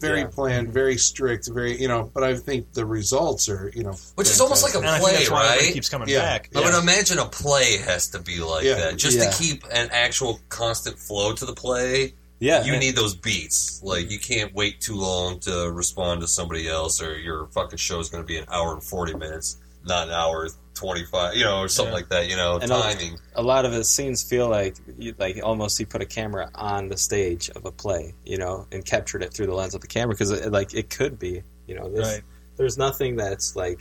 Very Yeah. planned, very strict, very you know. But I think the results are you know, Which is almost like a And I think play, that's why everybody right? keeps coming Yeah. back. I would imagine a play has to be like Yeah. that, just Yeah. to keep an actual constant flow to the play. yeah, you need those beats. Like you can't wait too long to respond to somebody else, or your fucking show is going to be an hour and forty minutes, not an hour twenty five. You know, or something Yeah. like that. You know, And a- timing. a lot of his scenes feel like you, like almost he put a camera on the stage of a play, you know, and captured it through the lens of the camera because it, like it could be, you know, there's, Right. there's nothing that's like,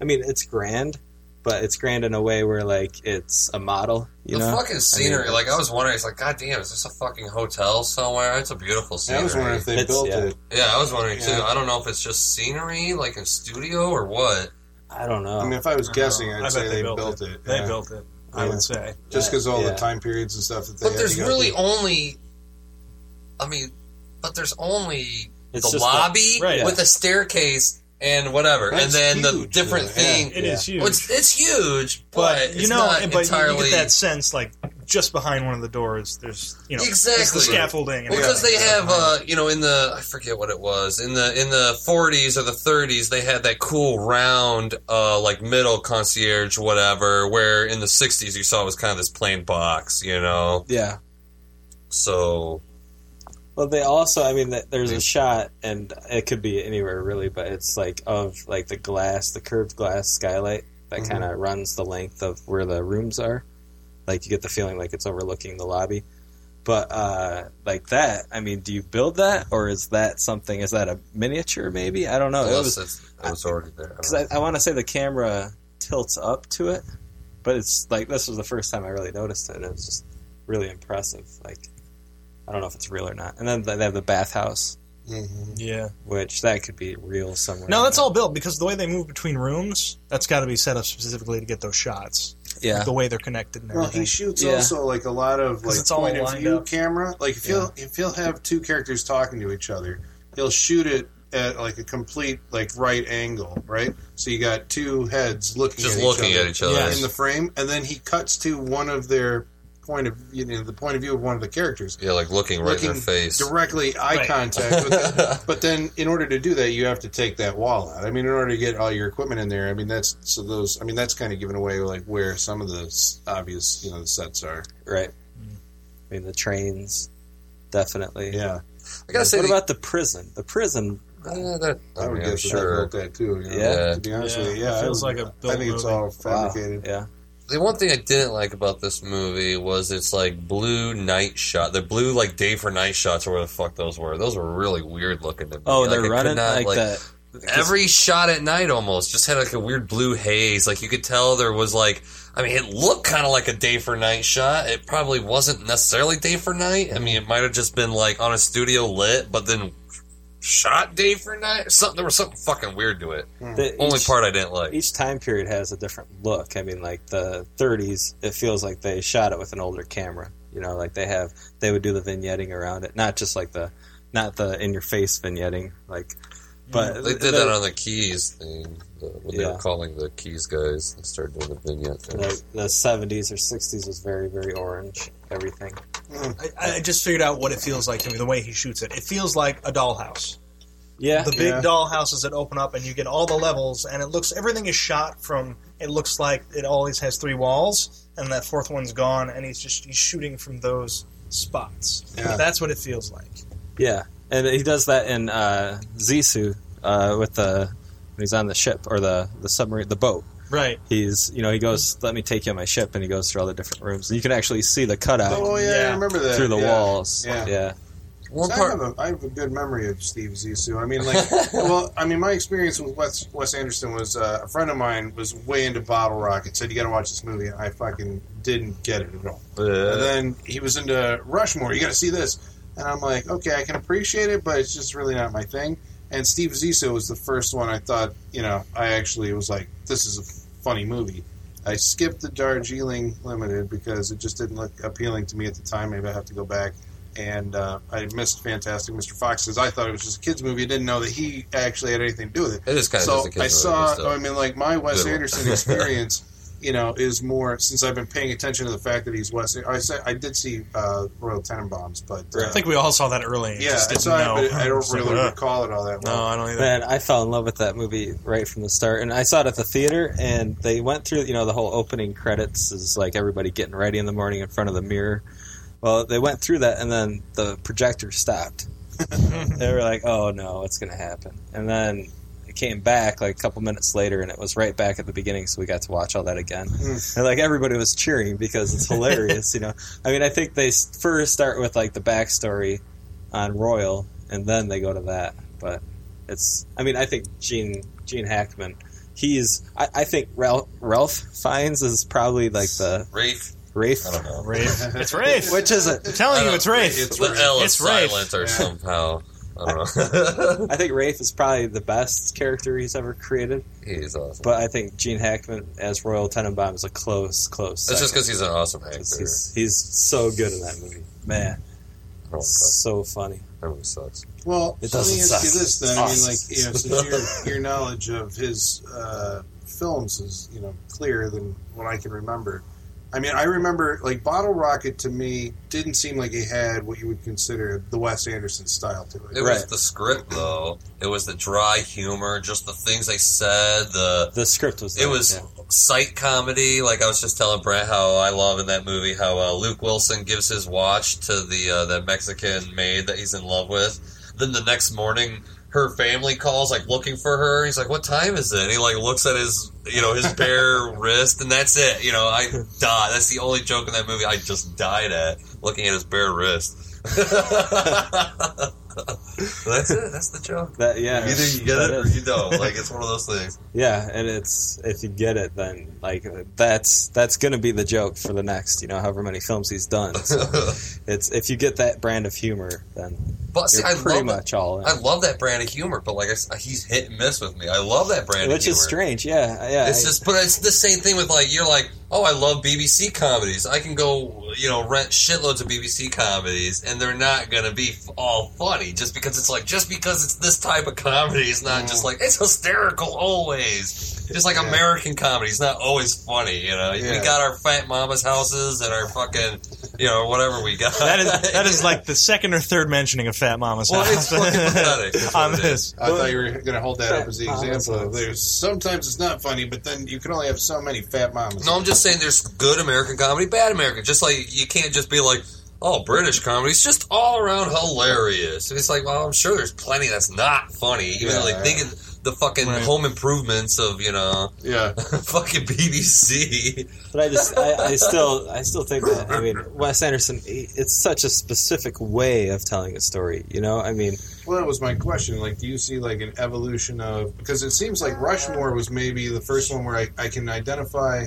I mean, it's grand, but it's grand in a way where like it's a model, you the know. fucking I mean, scenery. like I was wondering, it's like, God damn, is this a fucking hotel somewhere? It's a beautiful I was wondering if they It's- built yeah. it. yeah, I was wondering too. I don't know if it's just scenery, like in studio, or what. I don't know. I mean, if I was guessing, I'd I say they they built, built it. They yeah. built it. I Yeah. would say. just because all Yeah. the time periods and stuff that they. But had there's to go really through. only, I mean, but there's only It's the lobby like- right. with a staircase and whatever, That's and then the different though, yeah. thing. It is Yeah. huge. Well, it's, it's huge, but, but you know, not but entirely. you get that sense like just behind one of the doors, there's you know exactly the scaffolding. and Well, because they have, uh, you know, in the I forget what it was in the in the 40s or the 30s, they had that cool round, uh, like middle concierge, whatever. Where in the 60s, you saw it was kind of this plain box, you know. Yeah. So Well, they also, I mean, there's a shot, and it could be anywhere really, but it's like of like the glass, the curved glass skylight that Mhm. kind of runs the length of where the rooms are. Like you get the feeling like it's overlooking the lobby. But uh, like that, I mean, do you build that, or is that something? Is that a miniature? Maybe I don't know. It was it was already there. because I, I want to say the camera tilts up to it, but it's like this was the first time I really noticed it. It was just really impressive. Like I don't know if it's real or not. And then they have the bathhouse, Yeah. which that could be real somewhere. No, that's all built because the way they move between rooms, that's got to be set up specifically to get those shots. Yeah. the way they're connected and Well, he shoots also like a lot of like it's all point of view up. camera. Like if he'll if he'll have two characters talking to each other, he'll shoot it at like a complete like right angle, right? So you got two heads looking Just at looking each other at each other. in the frame, and then he cuts to one of their point of you know the point of view of one of the characters. Yeah, like looking right in their face. directly eye Right. contact with them. but then in order to do that you have to take that wall out i mean in order to get all your equipment in there i mean that's so those i mean that's kind of giving away like where some of the obvious you know the sets are right. I mean, the trains, definitely. Yeah. I gotta say what the- about the prison? The prison. Uh, that, I would mean, I'm guess sure. they built that too. You know, Yeah. To be honest with you, Yeah, yeah, it feels would- like a I built think it's all fabricated. Yeah. The one thing I didn't like about this movie was its like blue night shot. The blue like day for night shots or whatever the fuck those were. Those were really weird looking to me. Oh, Like, they're I running not, like that. Every shot at night almost just had like a weird blue haze. Like you could tell there was like I mean it looked kind of like a day for night shot. It probably wasn't necessarily day for night. I mean it might have just been like on a studio lit, but then shot day for night. Something there was something fucking weird to it. Hmm. The- Only each- part I didn't like. Each time period has a different look. I mean, like the 30s, it feels like they shot it with an older camera. You know, like they have, they would do the vignetting around it, not just like the, not the in your face vignetting, like, but they did that on the keys thing when they Yeah. were calling the keys guys. They started doing the vignette the, the 70s or 60s was very, very orange. Everything. I, I just figured out what it feels like to me. The way he shoots it, it feels like a dollhouse. Yeah, the big Yeah. dollhouses that open up and you get all the levels, and it looks everything is shot from. It looks like it always has three walls, and that fourth one's gone, and he's just he's shooting from those spots. Yeah. That's what it feels like. Yeah, and he does that in uh, Zissou uh, with the when he's on the ship or the the submarine, the boat. Right. He's you know he goes, let me take you on my ship, and he goes through all the different rooms. And you can actually see the cutout. Oh yeah, I remember that through the yeah. walls. Yeah. yeah. So I, have a, I have a good memory of Steve Zissou. I mean, like, well, I mean, my experience with Wes, Wes Anderson was uh, a friend of mine was way into Bottle Rocket. Said you got to watch this movie. I fucking didn't get it at all. And then he was into Rushmore. You got to see this, and I'm like, okay, I can appreciate it, but it's just really not my thing. And Steve Zissou was the first one I thought, you know, I actually was like, this is a funny movie. I skipped the Darjeeling Limited because it just didn't look appealing to me at the time. Maybe I have to go back. And uh, I missed Fantastic Mr. Fox because I thought it was just a kids movie. I didn't know that he actually had anything to do with it. It is kinda so a kids I movie, saw. I mean, like my Wes Anderson experience, you know, is more since I've been paying attention to the fact that he's Wes. I said I did see uh, Royal Tenenbaums, but uh, I think we all saw that early. and yeah, just I didn't saw know. it, but I don't It's like, really uh, recall it all that well. No, I don't either. Man, I fell in love with that movie right from the start, and I saw it at the theater. And they went through, you know, the whole opening credits is like everybody getting ready in the morning in front of the mirror. Well, they went through that, and then the projector stopped. they were like, "Oh no, what's going to happen?" And then it came back like a couple minutes later, and it was right back at the beginning, so we got to watch all that again. And like everybody was cheering because it's hilarious, you know. I mean, I think they first start with like the backstory on Royal, and then they go to that. But it's, I mean, I think Gene Gene Hackman, he's, I, I think Ralph Ralph Fiennes is probably like the Rafe. Rafe. I don't know. Rafe. It's Rafe. Which is it? I'm telling you, don't- it's Rafe. It's the L is It's Rafe. silent or somehow. I don't know. I think Rafe is probably the best character he's ever created. He's awesome. But I think Gene Hackman as Royal Tenenbaum is a close, close. That's just because he's an awesome actor. He's, he's so good in that movie, man. So funny. That movie sucks. Well, It so let me doesn't ask you this then. I mean, Awesome. like, you know, since your, your knowledge of his uh, films is, you know, clearer than what I can remember, I mean, I remember like Bottle Rocket to me didn't seem like it had what you would consider the Wes Anderson style to it. It was the script though. It was the dry humor, just the things they said. The the script was. It was yeah. sight comedy. Like I was just telling Brent how I love in that movie how uh, Luke Wilson gives his watch to the uh, that Mexican maid that he's in love with. Then the next morning, her family calls like looking for her. He's like, "What time is it?" And he like looks at his you know his bare wrist, and that's it. You know, I died. That's the only joke in that movie I just died at looking at his bare wrist. that's it. That's the joke. That yeah. Either you get that it or is. you don't. Like it's one of those things. Yeah, and it's if you get it, then like that's that's gonna be the joke for the next, you know, however many films he's done. So it's if you get that brand of humor, then But see, I pretty love much all in. I love that brand of humor, but like I s he's hit and miss with me. I love that brand Which of is strange, yeah, yeah. It's I- just, but it's the same thing with like you're like, oh, I love BBC comedies. I can go, you know, rent shitloads of BBC comedies, and they're not gonna be all funny just because it's like just because it's this type of comedy. It's not just mm. like it's hysterical always. Just like American comedy, it's not always funny. You know, we got our fat mama's houses and our fucking, you know, whatever we got. That is that is like the second or third mentioning of Fat Mama's Well, house it's fucking pathetic. That's what it. I thought you were going to hold that up as the example. There's sometimes it's not funny, but then you can only have so many fat mamas. No, I'm just saying there's good American comedy, bad American. Just like you can't just be like, oh, British comedy. It's just all around hilarious. And it's like, well, I'm sure there's plenty that's not funny. Even Yeah, they yeah. thinking the fucking home improvements of, you know, yeah, fucking BBC. But I just, I, I still, I still think that. I mean, Wes Anderson, it's such a specific way of telling a story. You know, I mean, Well, that was my question. Like, do you see like an evolution of because it seems like Rushmore was maybe the first one where I, I can identify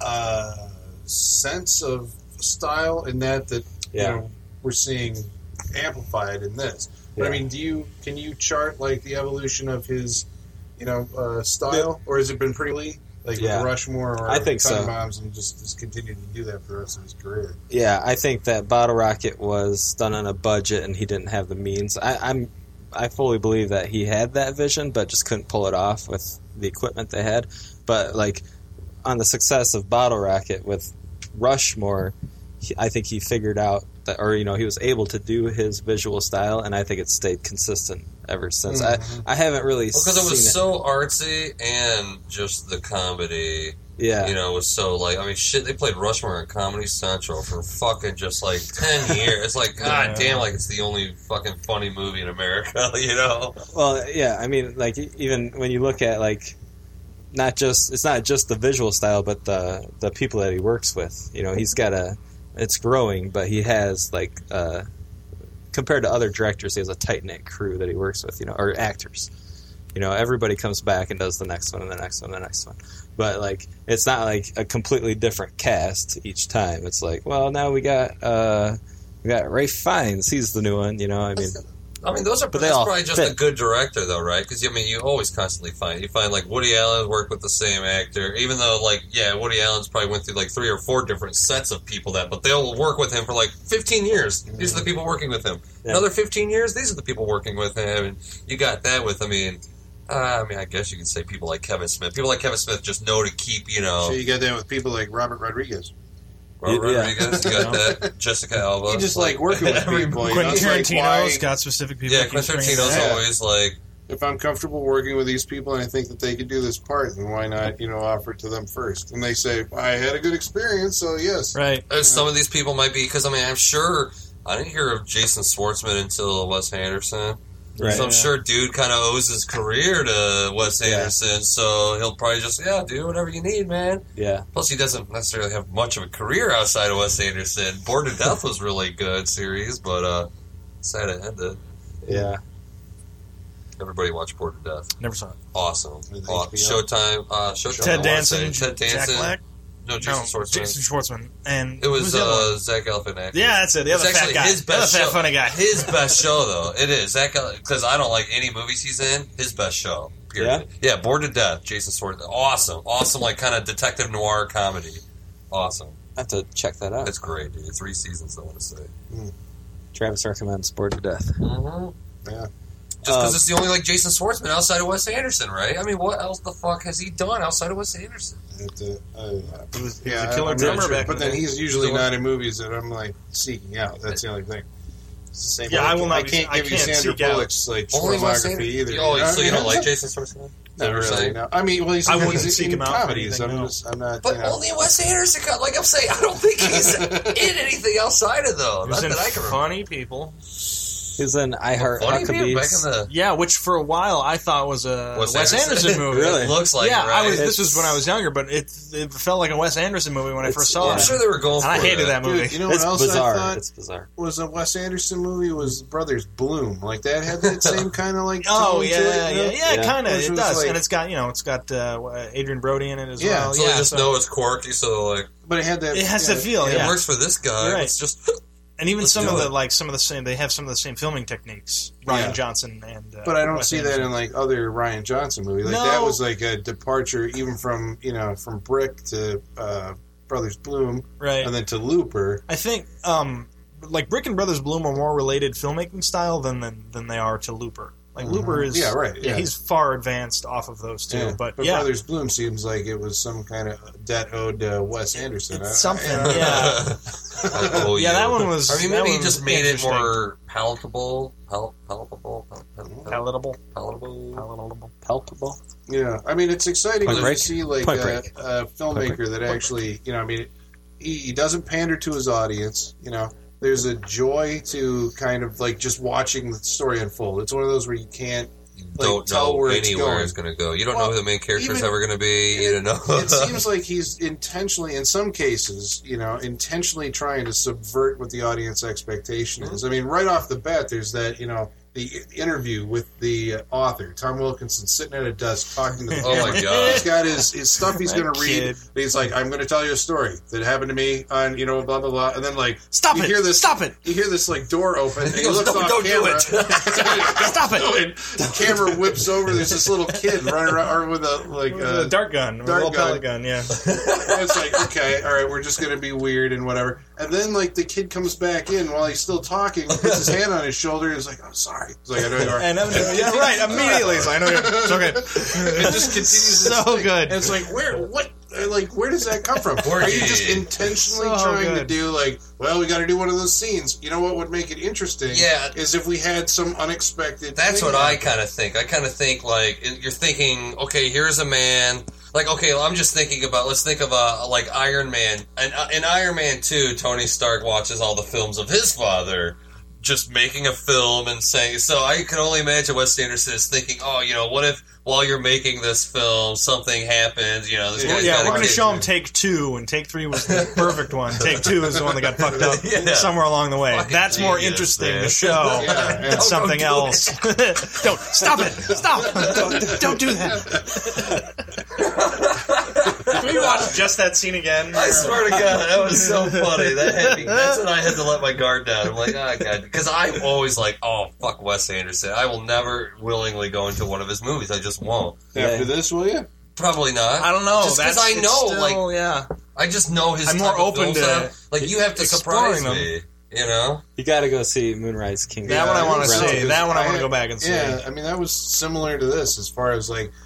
a sense of style in that that Yeah. you know we're seeing amplified in this. But I mean, do you can you chart like the evolution of his you know uh, style, or has it been pretty like Yeah. with Rushmore or I think so. Bombs and just just continued to do that for the rest of his career? yeah, I think that Bottle Rocket was done on a budget, and he didn't have the means. I, I'm, I fully believe that he had that vision, but just couldn't pull it off with the equipment they had. But like on the success of Bottle Rocket with Rushmore, he, I think he figured out that, or you know, he was able to do his visual style, and I think it stayed consistent ever since. Mhm. I, I haven't really Because it seen was so artsy and just the comedy. Yeah. You know, was so like, I mean, shit, they played Rushmore on Comedy Central for fucking just like 10 years. It's like, god Yeah. damn, like it's the only fucking funny movie in America, you know? Well, yeah, I mean, like even when you look at like not just it's not just the visual style, but the the people that he works with. You know, he's got a it's growing, but he has like uh, compared to other directors, he has a tight knit crew that he works with. You know, or actors. You know, everybody comes back and does the next one and the next one and the next one. But like, it's not like a completely different cast each time. It's like, well, now we got uh, we got Rafe Fiennes. He's the new one. You know, I mean. I mean, those are But that's all probably just fit. a good director, though, right? Because I mean, you always constantly find you find like Woody Allen worked with the same actor, even though like yeah, Woody Allen's probably went through like three or four different sets of people that, but they'll work with him for like 15 years. These are the people working with him. Yeah. Another 15 years, these are the people working with him, and you got that with. I mean. Uh, I mean, I guess you could say people like Kevin Smith. People like Kevin Smith just know to keep, you know, So you got that with people like Robert Rodriguez. Robert Yeah. Rodriguez. You got that Jessica Alba. You just like working with every- people. you Quentin know, it's like, Tarantino's why- got specific people. Yeah, he keeps Quentin bringing Tarantino's back. always like if I'm comfortable working with these people and I think that they could do this part, then why not, you know, offer it to them first? And they say, I had a good experience, so yes. Right. Uh, Some of these people might be because I mean I'm sure I didn't hear of Jason Schwartzman until Wes Anderson. Right. So I'm Yeah. sure dude kind of owes his career to Wes Anderson, so he'll probably just yeah, do whatever you need, man. Yeah. Plus, he doesn't necessarily have much of a career outside of Wes Anderson. Bored to Death was really good series, but uh, sad it ended. Yeah. Everybody watch Bored to Death. Never saw it. Awesome. With Showtime. Uh, Showtime. Ted wanna Danson. Ted Jack Black. No, Jason Schwartzman. Jason Schwartzman, and It was who's the other one? uh, Zach Galifianakis. Yeah, that's it. The It's other fat guy. His The other best fat show. funny guy. His best show, though. It is Zach because I don't like any movies he's in. His best show. Period. Yeah. Bored to Death. Jason Schwartzman. Awesome. Awesome. Like kind of detective noir comedy. Awesome. I have to check that out. It's great, dude. Three seasons. I want to say. Travis recommends Bored to Death. Mm-hmm. Yeah. Just because Uh, it's the only like Jason Schwartzman outside of Wes Anderson, right? I mean, what else the fuck has he done outside of Wes Anderson? He was yeah, a killer drummer sure, back But then the he's usually He's the not in movies that I'm like seeking out. That's the only thing. It's the same Yeah, way. I will not I can't I give you can't Sandra seek out. Bullock's like Only Wes filmography Anderson. either. Oh, know? so you don't like Jason Schwartzman? Is Not really. No. I mean, well, he's, I wouldn't he's seek him out for comedies. anything, I'm no. just, I'm not. But you know. only Wes Anderson. got- Like I'm saying, I don't think he's in anything outside of though. He Not that I can remember. Funny People. He was in I Heart Funny Huckabees. the Yeah, which for a while I thought was a Wes Wes, Anderson. Anderson, movie. Really? It looks like yeah, it, right? I was. This was when I was younger, but it it felt like a Wes Anderson movie when I first saw yeah. I'm it. sure they were going and I hated that that. movie. Dude, you know what else bizarre. I thought It's bizarre. was a Wes Anderson movie? Was Brothers Bloom. Like that had that same kind of like. Oh tone yeah, to it, yeah, you yeah, Yeah. kind of. It does, like- and it's got you know, it's got uh, Adrien Brody in it as Yeah, well. So yeah, they just know it's quirky, so like But it had that. It has yeah, to feel, it works for this guy. Right. It's just and even Let's some do of it. the like some of the same. They have some of the same filming techniques. Rian Yeah. Johnson and. Uh, But I don't Wes see that in like other Rian Johnson movies. Like that was like a departure, even from you know from Brick to uh, Brothers Bloom, right. and then to Looper. I think um, like Brick and Brothers Bloom are more related filmmaking style than than, than they are to Looper. Like Looper mm-hmm. is Yeah, right, yeah. he's far advanced off of those two. Yeah. But, yeah, Brothers Bloom seems like it was some kind of debt owed to Wes Anderson. it's something. I- yeah, oh, Yeah, that one was- I mean, maybe he just made it more palatable, pal- palatable, pal- pal- pal- palatable. palatable. Palatable. Yeah, I mean, it's exciting Point to Break? see like a, a filmmaker that actually, you know, I mean, he, he doesn't pander to his audience. You know, there's a joy to kind of like just watching the story unfold. It's one of those where you can't like, don't tell know where it's anywhere going. it's going to go. You don't Well, know who the main character is ever going to be. You don't know. it seems like he's intentionally, in some cases, you know, intentionally trying to subvert what the audience expectation is. Mm-hmm. I mean, right off the bat, there's that, you know, the interview with the uh, author, Tom Wilkinson, sitting at a desk talking to the Oh my. God. He's got his, his stuff he's going to read. kid. He's like, I'm going to tell you a story that happened to me on, you know, blah, blah, blah. And then, like, Stop you it! hear this, Stop it! You hear this, like, door open, and he, goes, looks "No, off don't do it." Stop it! And the camera whips over. There's this little kid running around with a like With a uh, dart gun, with a dart little gun. pellet gun. Yeah, it's like, okay, all right, we're just gonna be weird and whatever. And then like the kid comes back in while he's still talking, puts his hand on his shoulder, and is like, "I'm sorry." He's like, "I know you are." and I'm, yeah, right. Immediately, so I know you're it's okay. it just continues. So thing. good. And it's like, where, what, like, where does that come from? Are you just intentionally So trying to do like, well, we got to do one of those scenes? You know what would make it interesting? Yeah. is if we had some unexpected. That's thing what I kind of think. I kind of think like you're thinking, okay, here's a man. Like, okay, I'm just thinking about. Let's think of a like Iron Man. And uh, in Iron Man two, Tony Stark watches all the films of his father, just making a film and saying. So I can only imagine Wes Anderson is thinking, oh, you know, what if while you're making this film, something happens? You know, this guy's yeah, we're going to show him take two, and take three was the perfect one. Take two is the one that got fucked up Yeah. somewhere along the way. Fucking That's more interesting man. to show Yeah. than something don't do else. don't stop it! Stop! Don't, don't do that. Can we watch just that scene again? I swear to God, that was so funny. That had me, that's when I had to let my guard down. I'm like, oh god, because I'm always like, oh fuck Wes Anderson. I will never willingly go into one of his movies. I just won't. After this, will you? Probably not. I don't know. Just because I know, still- like, yeah. I just know his. I'm more open to that like you have to surprise exploring me. You know, You got to go see Moonrise Kingdom. That one I wanna see. That one I wanna go back and see. Yeah, I mean that was similar to this as far as like, I,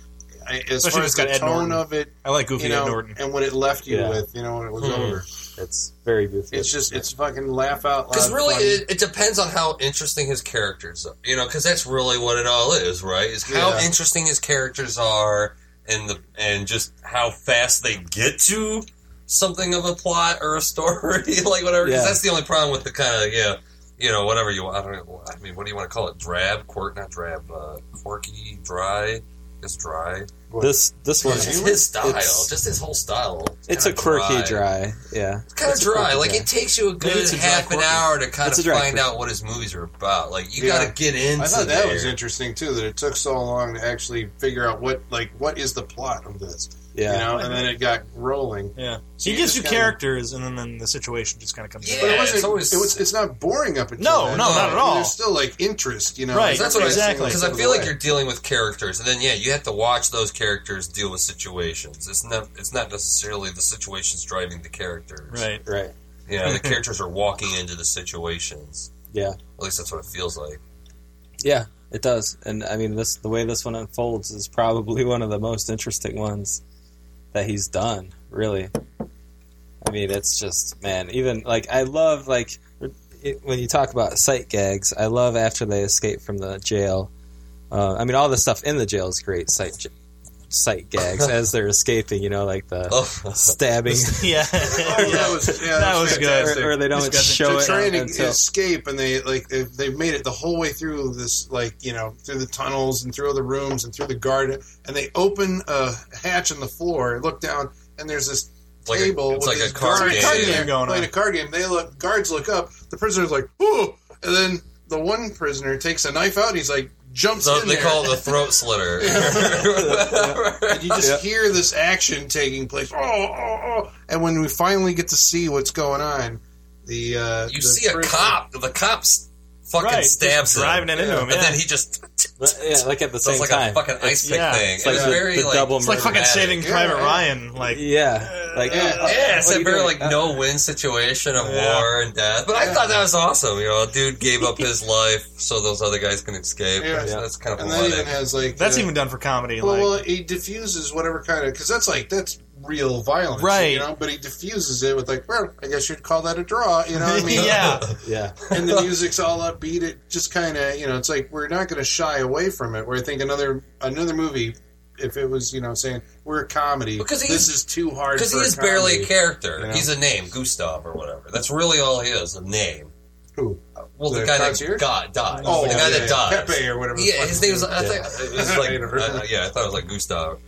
as Especially far as the Ed tone Norton. of it. I like Goofy you know, Ed Norton. and what it left you Yeah. with. You know, when it was Hmm. over. It's very goofy. It's just it's fucking laugh out loud. because really, funny. it, it depends on how interesting his characters are. You know, because that's really what it all is, right? Is how Yeah. interesting his characters are, and the and just how fast they get to something of a plot or a story, like whatever. Because Yeah. that's the only problem with the kind of yeah, you know, whatever you. I don't know. I mean, what do you want to call it? Drab, quirk, not drab, uh, quirky, dry. Just dry. This this one. It's his style, just his whole style. it's a quirky dry. Yeah. It's kind of It's dry. Like it takes you a good it's a dry half an quirky. hour to kind It's of dry find quirky. out what his movies are about. Like you Yeah. got to get into. I thought that there. was interesting too. That it took so long to actually figure out what like what is the plot of this. Yeah. You know, and then it got rolling. Yeah, So he you gives just you kinda- characters, and then, then the situation just kind of comes. Yeah. But it it's wasn't. always- it was. It's not boring up until No, then. no, not at all. There's still like interest. You know, Right, That's what Exactly. Because I Step of feel like you're dealing with characters, and then yeah, you have to watch those characters deal with situations. It's not it's not necessarily the situations driving the characters. Right. Right. Yeah, the characters are walking into the situations. Yeah. At least that's what it feels like. Yeah. It does, and I mean this. The way this one unfolds is probably one of the most interesting ones that he's done. Really, I mean, it's just man. Even like I love like it, when you talk about sight gags. I love after they escape from the jail. Uh, I mean, all the stuff in the jail is great sight sight gags as they're escaping. You know, like the Oh. stabbing. yeah, Oh, that was yeah, That was good. Or, or they don't Disgusting. show They're it trying to until escape, and they like they- they've made it the whole way through this, like you know, through the tunnels and through the rooms and through the garden, and they open a hatch in the floor, and look down, and there's this Like a- table it's with like a this card game. sitting Game there going playing on. a card game. They look, guards look up, the prisoner's like, "Ooh," and then the one prisoner takes a knife out, he's like, jumps So in they there. call it the throat slitter. and you just hear this action taking place. Oh, oh, oh! And when we finally get to see what's going on, the uh, you the see a cop. The cops fucking Right, stabs just him, driving it into him, and yeah. then he just yeah, like at the so same it's like time. a fucking ice pick yeah, thing. it's like it's the- very the like double It's like fucking dramatic. Saving Private yeah. Ryan. Like yeah, like Yeah. uh, Yeah, it's what a very doing? like Uh, no win situation of Yeah. war and death. But I thought that was awesome. You know, a dude gave up his life so those other guys can escape. Yeah. That's, that's kind of and that even has like that's uh, even done for comedy. well, like well, he diffuses whatever kind of because that's like that's real violence, Right. You know, but he diffuses it with like, well, I guess you'd call that a draw. You know, what I mean, yeah, yeah, and the music's all upbeat. It just kind of, you know, it's like we're not going to shy away from it. Where I think another another movie, if it was, you know, saying we're a comedy, Because this is too hard Because for he a is barely a character. you know? He's a name, Gustav or whatever. That's really all he is, a name. Who? Well, the, The guy concierge? that got died. Oh, the guy yeah, that yeah. died. Pepe or whatever Yeah, his his name was. name I think it was like. Never uh, yeah, I thought it was like Gustav.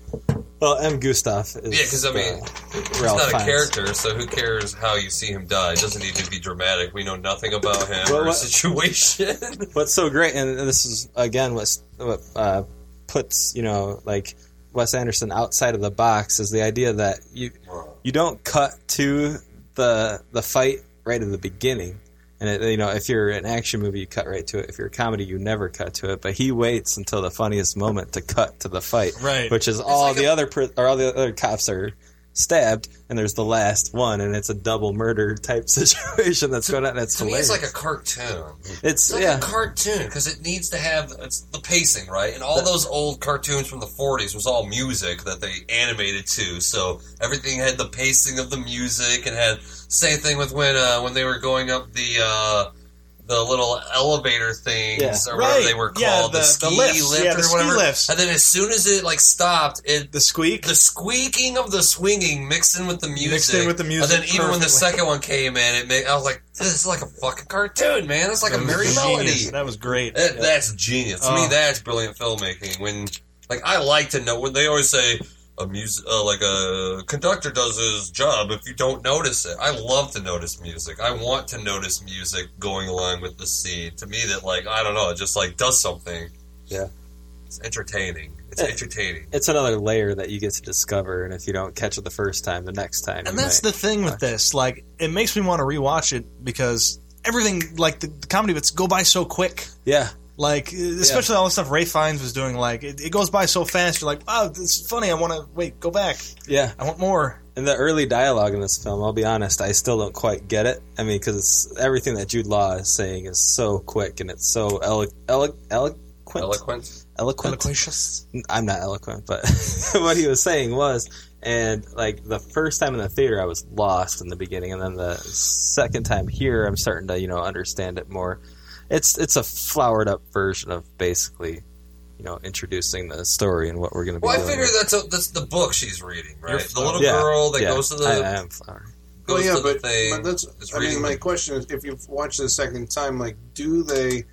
Well, M. Gustav is. Yeah, because I mean, uh, Ralph not a Fiennes. character, so who cares how you see him die? It doesn't need to be dramatic. We know nothing about him Well, or what- his situation. What's so great, and this is again what's, what uh, puts you know like Wes Anderson outside of the box is the idea that you you don't cut to the the fight right at the beginning. And it, you know, if you're an action movie, you cut right to it. If you're a comedy, you never cut to it. But he waits until the funniest moment to cut to the fight, Right. Which is all the other pri- or all the other cops are stabbed, and there's the last one, and it's a double murder type situation that's going on. That's to me, hilarious. it's like a cartoon. It's, It's like yeah. a cartoon because it needs to have it's the pacing right, and all those old cartoons from the '40s was all music that they animated to, so everything had the pacing of the music and had same thing with when uh, when they were going up the. Uh, the little elevator things, Yeah. or whatever Right. they were called, the- the, the ski lifts. lift Yeah, or the ski whatever. lifts. And then as soon as it like stopped, it the squeak, the squeaking of the swinging mixed in with the music, Mixed in with the music And then even when the second one came in, it made I was like, "This is like a fucking cartoon, man. It's like a That was merry melody." That was great. That- That's genius. To me, Oh. that's brilliant filmmaking. When like I like to know when they always say a music uh, like a conductor does his job if you don't notice it. I love to notice music. I want to notice music going along with the scene. To me, that like I don't know, it just like does something. Yeah. It's entertaining. It's Eh, entertaining. it's another layer that you get to discover, and if you don't catch it the first time, the next time, And you that's might. the thing with this. Like, it makes me want to rewatch it because everything, like the, the comedy bits, go by so quick. yeah, Like, especially all the stuff Rafe Fiennes was doing. Like, it, it goes by so fast. You're like, wow, this is funny. I want to wait, go back. yeah. I want more. And the early dialogue in this film, I'll be honest, I still don't quite get it. I mean, because everything that Jude Law is saying is so quick and it's so elo- elo- eloquent. Eloquent. Eloquent. Eloquentious. I'm not eloquent, but what he was saying was, and like the first time in the theater, I was lost in the beginning, and then the second time here, I'm starting to you know understand it more. It's it's a flowered up version of basically, you know, introducing the story and what we're going to be. Well, I doing. figure that's a, that's the book she's reading, right? The little Yeah, girl that yeah. goes to the I, I am flowered. goes well, yeah, but, thing. but that's. I mean, reading my the- question is, if you've watched it a second time, like, do they?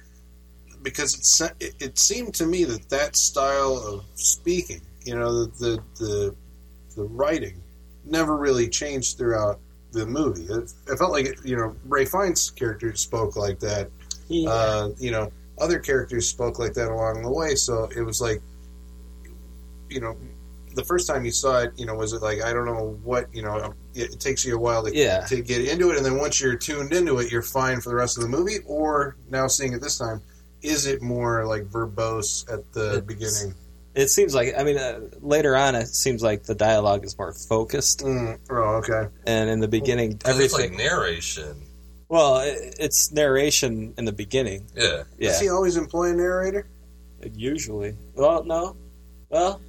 Because it it, it seemed to me that that style of speaking, you know, the the the, the writing, never really changed throughout the movie. It, it felt like you know Rafe Fiennes' character spoke like that. Uh, you know, other characters spoke like that along the way. So it was like, you know, the first time you saw it, you know, was it like I don't know what you know? It, it takes you a while to Yeah. to get into it, and then once you're tuned into it, you're fine for the rest of the movie. Or now seeing it this time, is it more like verbose at the It's- beginning? It seems like I mean uh, later on it seems like the dialogue is more focused, Mm, oh, okay. and in the beginning 'cause it's everything. like narration. Well, it, it's narration in the beginning. Yeah. Yeah, Does he always employ a narrator? Usually, well, no, well,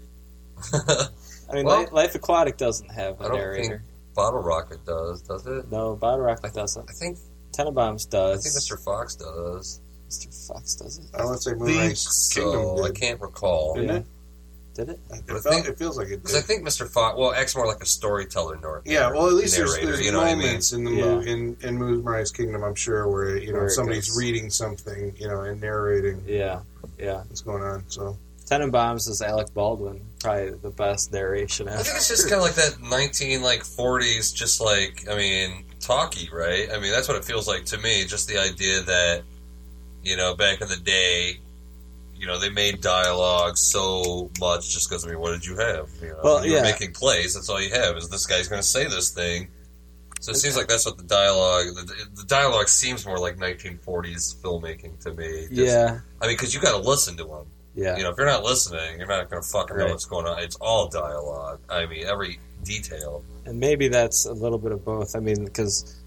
I mean, Well- Life, Life Aquatic doesn't have a I don't narrator. think Bottle Rocket does, does it? No, Bottle Rocket doesn't. I think Tenenbaums does. I think Mr. Fox does. Mr. Fox does it. I want to say Moonrise think Kingdom so. I can't recall. Didn't it? Did it? It, I felt, think- it feels like it Because I think Mr. Fox, well, X more like a storyteller, nor Yeah, well, at least there's, narrator. there's you know what I mean? moments in the Yeah. movie in in Moonrise Kingdom. I'm sure where you know Where somebody's goes- reading something, you know, and narrating Yeah, yeah. what's going on. So Tenenbaums is Alec Baldwin, probably the best narration ever. I think it's just kind of like that 19 like 40s, just like I mean, talkie, right? I mean, that's what it feels like to me. Just the idea that you know, back in the day, you know, they made dialogue so much just because I mean, what did you have? You know, Well, yeah. making plays. That's all you have is this guy's going to say this thing. So it seems like that's what the dialogue. The, the dialogue seems more like 1940s filmmaking to me. Just- yeah, I mean, because you got to listen to them. yeah. You know, if you're not listening, you're not going to fucking know what's going on. It's all dialogue. I mean, every detail. and maybe that's a little bit of both. I mean, because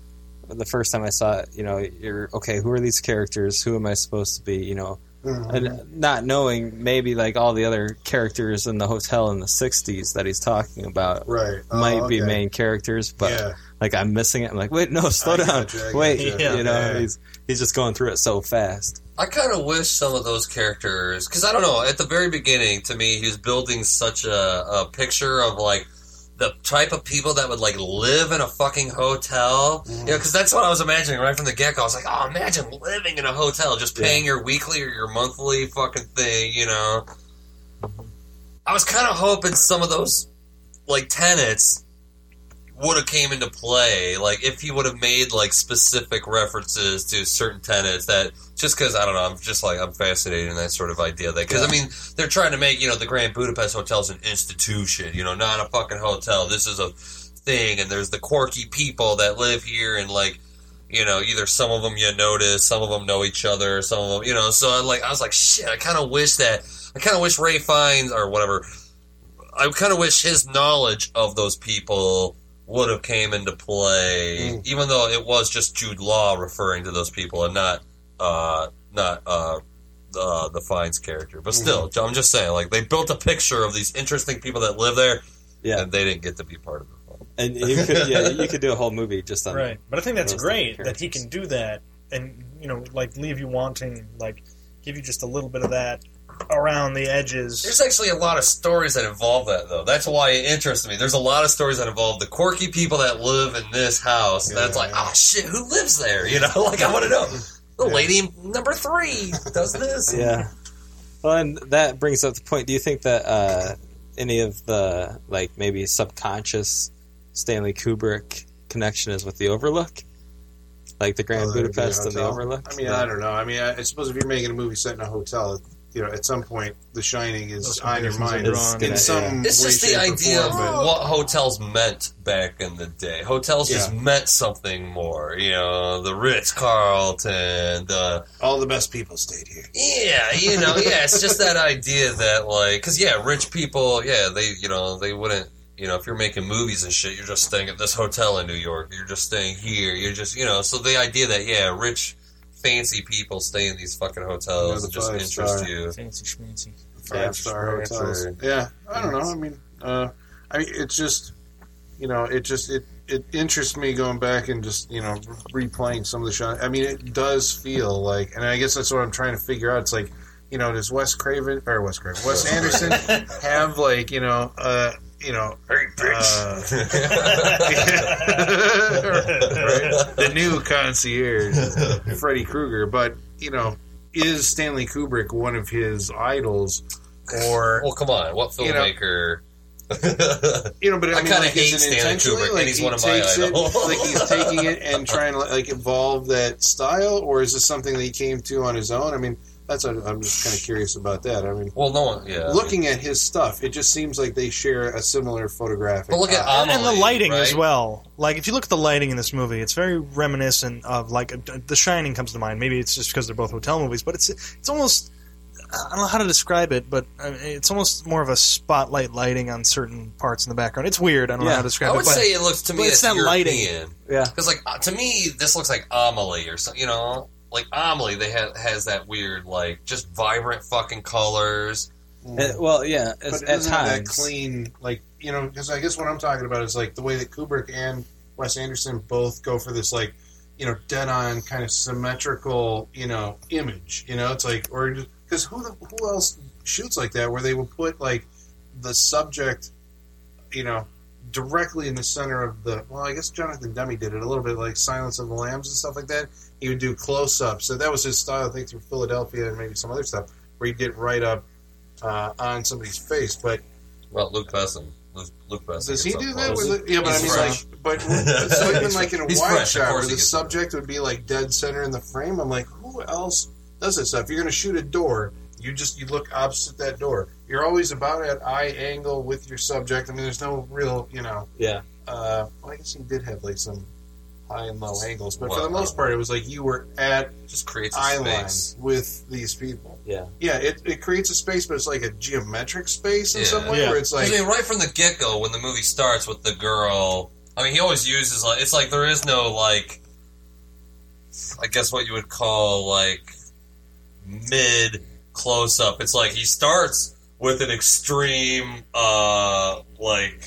the first time I saw it, you know, you're okay. Who are these characters? Who am I supposed to be? You know, Mm-hmm. and not knowing maybe like all the other characters in the hotel in the '60s that he's talking about right Oh, might be okay. main characters, but Yeah. like I'm missing it. I'm like, wait, no, slow I down, gotcha, I wait, gotcha. you know, Yeah. he's he's just going through it so fast. I kind of wish some of those characters, because I don't know, at the very beginning, to me, he was building such a, a picture of like the type of people that would like live in a fucking hotel. You know, because that's what I was imagining right from the get go. I was like, oh, imagine living in a hotel, just paying your weekly or your monthly fucking thing, you know? I was kind of hoping some of those like tenants would have came into play like if he would have made like specific references to certain tenants that just because i don't know i'm just like i'm fascinated in that sort of idea that because i mean they're trying to make you know the grand budapest hotel is an institution you know not a fucking hotel. This is a thing and there's the quirky people that live here and like you know either some of them you notice some of them know each other some of them you know so I like i was like shit i kind of wish that i kind of wish Rafe Fiennes or whatever I kind of wish his knowledge of those people would have came into play, even though it was just Jude Law referring to those people and not uh, not uh, uh, the Fiennes character. But still, I'm just saying, like they built a picture of these interesting people that live there, Yeah. and they didn't get to be part of it. And you could, yeah, you could do a whole movie just on right. But I think that's great that he can do that, and you know, like leave you wanting, like give you just a little bit of that around the edges. There's actually a lot of stories that involve that, though. That's why it interests me. There's a lot of stories that involve the quirky people that live in this house. That's like, oh shit, who lives there? You know, like I want to know. The lady number three does this. Yeah. Well, and that brings up the point. Do you think that uh, any of the like maybe subconscious Stanley Kubrick connection is with the Overlook, like the Grand Oh, that'd be a Budapest and the. Overlook? I mean, I don't know. I mean, I, I suppose if you're making a movie set in a hotel, you know, at some point, The Shining is Those on your comparisons are mind drawn. in some It's way, just the shape, or idea of but- what hotels meant back in the day. Hotels just meant something more. You know, the Ritz Carlton, the all the best people stayed here. Yeah, you know, yeah, it's just that idea that like, because yeah, rich people, yeah, they, you know, they wouldn't, you know, if you're making movies and shit, you're just staying at this hotel in New York, you're just staying here, you're just, you know, so the idea that yeah, rich, fancy people stay in these fucking hotels the and just interest star. you. Fancy schmancy. Five star Yeah, hotels. Yeah, I don't know. I mean, uh, I mean, it's just, you know, it just it it interests me going back and just you know replaying some of the shots. I mean, it does feel like, and I guess that's what I'm trying to figure out. It's like, you know, does Wes Craven or Wes Craven, Wes Anderson have like you know, uh, you know, uh, right? the new concierge, Freddy Krueger, but you know, is Stanley Kubrick one of his idols, or Well, come on, what You know, filmmaker? you know, but I, I mean, kinda like, hate Stanley? Kubrick, and like he's he one of my takes it, idols. like he's taking it and trying to like evolve that style, or is this something that he came to on his own? I mean, that's what I'm just kind of curious about that. I mean, well, no one, yeah. looking at his stuff, it just seems like they share a similar photographic. But look at eye. and the lighting as well. Like if you look at the lighting in this movie, it's very reminiscent of like The Shining comes to mind. Maybe it's just because they're both hotel movies, but it's it's almost I don't know how to describe it, but uh, it's almost more of a spotlight lighting on certain parts in the background. It's weird. I don't know how to describe it. I it. would but- say it looks to me it's it's that lighting. Yeah. Because, like, uh, to me, this looks like Amelie or something, you know? Like Amelie, they have has that weird like just vibrant fucking colors. Uh, well, yeah, but at, it doesn't have that times. clean, like you know, because I guess what I'm talking about is like the way that Kubrick and Wes Anderson both go for this like you know dead on kind of symmetrical you know image. You know, it's like or because who the, who else shoots like that where they would put like the subject, you know. Directly in the center of the well, I guess Jonathan Demme did it a little bit like Silence of the Lambs and stuff like that. He would do close ups, so that was his style. I think through Philadelphia and maybe some other stuff where he'd get right up uh, on somebody's face. But Well, Luc Besson. Luc, Luc Besson. does he do that? With it? Yeah, but He's I mean, fresh. like, but so even like in a wide. Shot where the subject would be like dead center in the frame, I'm like, who else does this stuff? If you're going to shoot a door. You just you look opposite that door. You're always about at eye angle with your subject. I mean, there's no real, you know. Yeah. Uh, well, I guess he did have like some high and low angles, but for the most part, it was like you were at just creates a eye line with these people. Yeah. Yeah, it, it creates a space, but it's like a geometric space in Yeah. some way where it's like I mean, right from the get go, when the movie starts with the girl, I mean, he always uses like it's like there is no like, I guess what you would call like mid close up. It's like he starts with an extreme, uh, like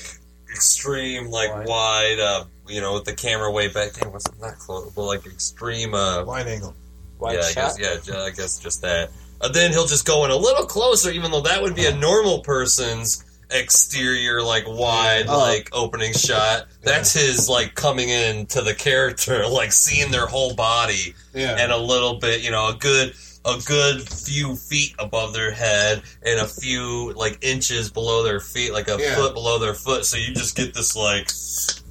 extreme, like wide, uh, you know, with the camera way back. Damn, what's it not close, but like extreme, uh, wide angle. Wide yeah, I shot? guess, yeah, ju- I guess just that. And then he'll just go in a little closer, even though that would be a normal person's exterior, like wide, Oh. like opening shot. That's his like coming in to the character, like seeing their whole body, Yeah. and a little bit, you know, a good a good few feet above their head and a few like inches below their feet, like a Yeah. foot below their foot. So you just get this like,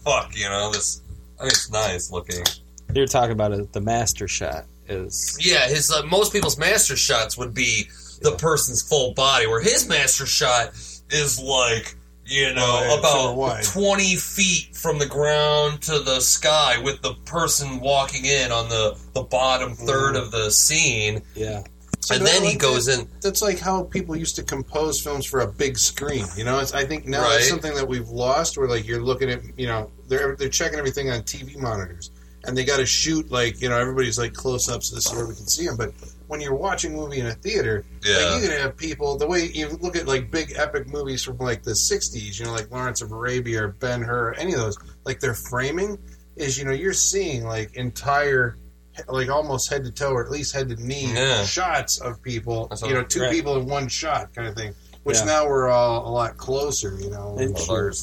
fuck, you know, this. I mean, it's nice looking. You're talking about it, the master shot is Yeah, his uh, most people's master shots would be the person's full body, where his master shot is like you know Oh, yeah, about twenty feet from the ground to the sky, with the person walking in on the the bottom third Mhm. of the scene. Yeah, See, and then he goes that- in. That's like how people used to compose films for a big screen. You know, it's, I think now Right. it's something that we've lost. Where like you're looking at, you know, they're they're checking everything on TV monitors, and they got to shoot like you know everybody's like close ups. This is where we can see them. But when you're watching a movie in a theater, Yeah. like you can have people. The way you look at like big epic movies from like the '60s, you know, like Lawrence of Arabia or Ben Hur, any of those, like their framing is, you know, you're seeing like entire. Like almost head to toe, or at least head to knee Yeah. shots of people. That's you know, two right. people in one shot, kind of thing. Which Yeah. now we're all a lot closer. You know, And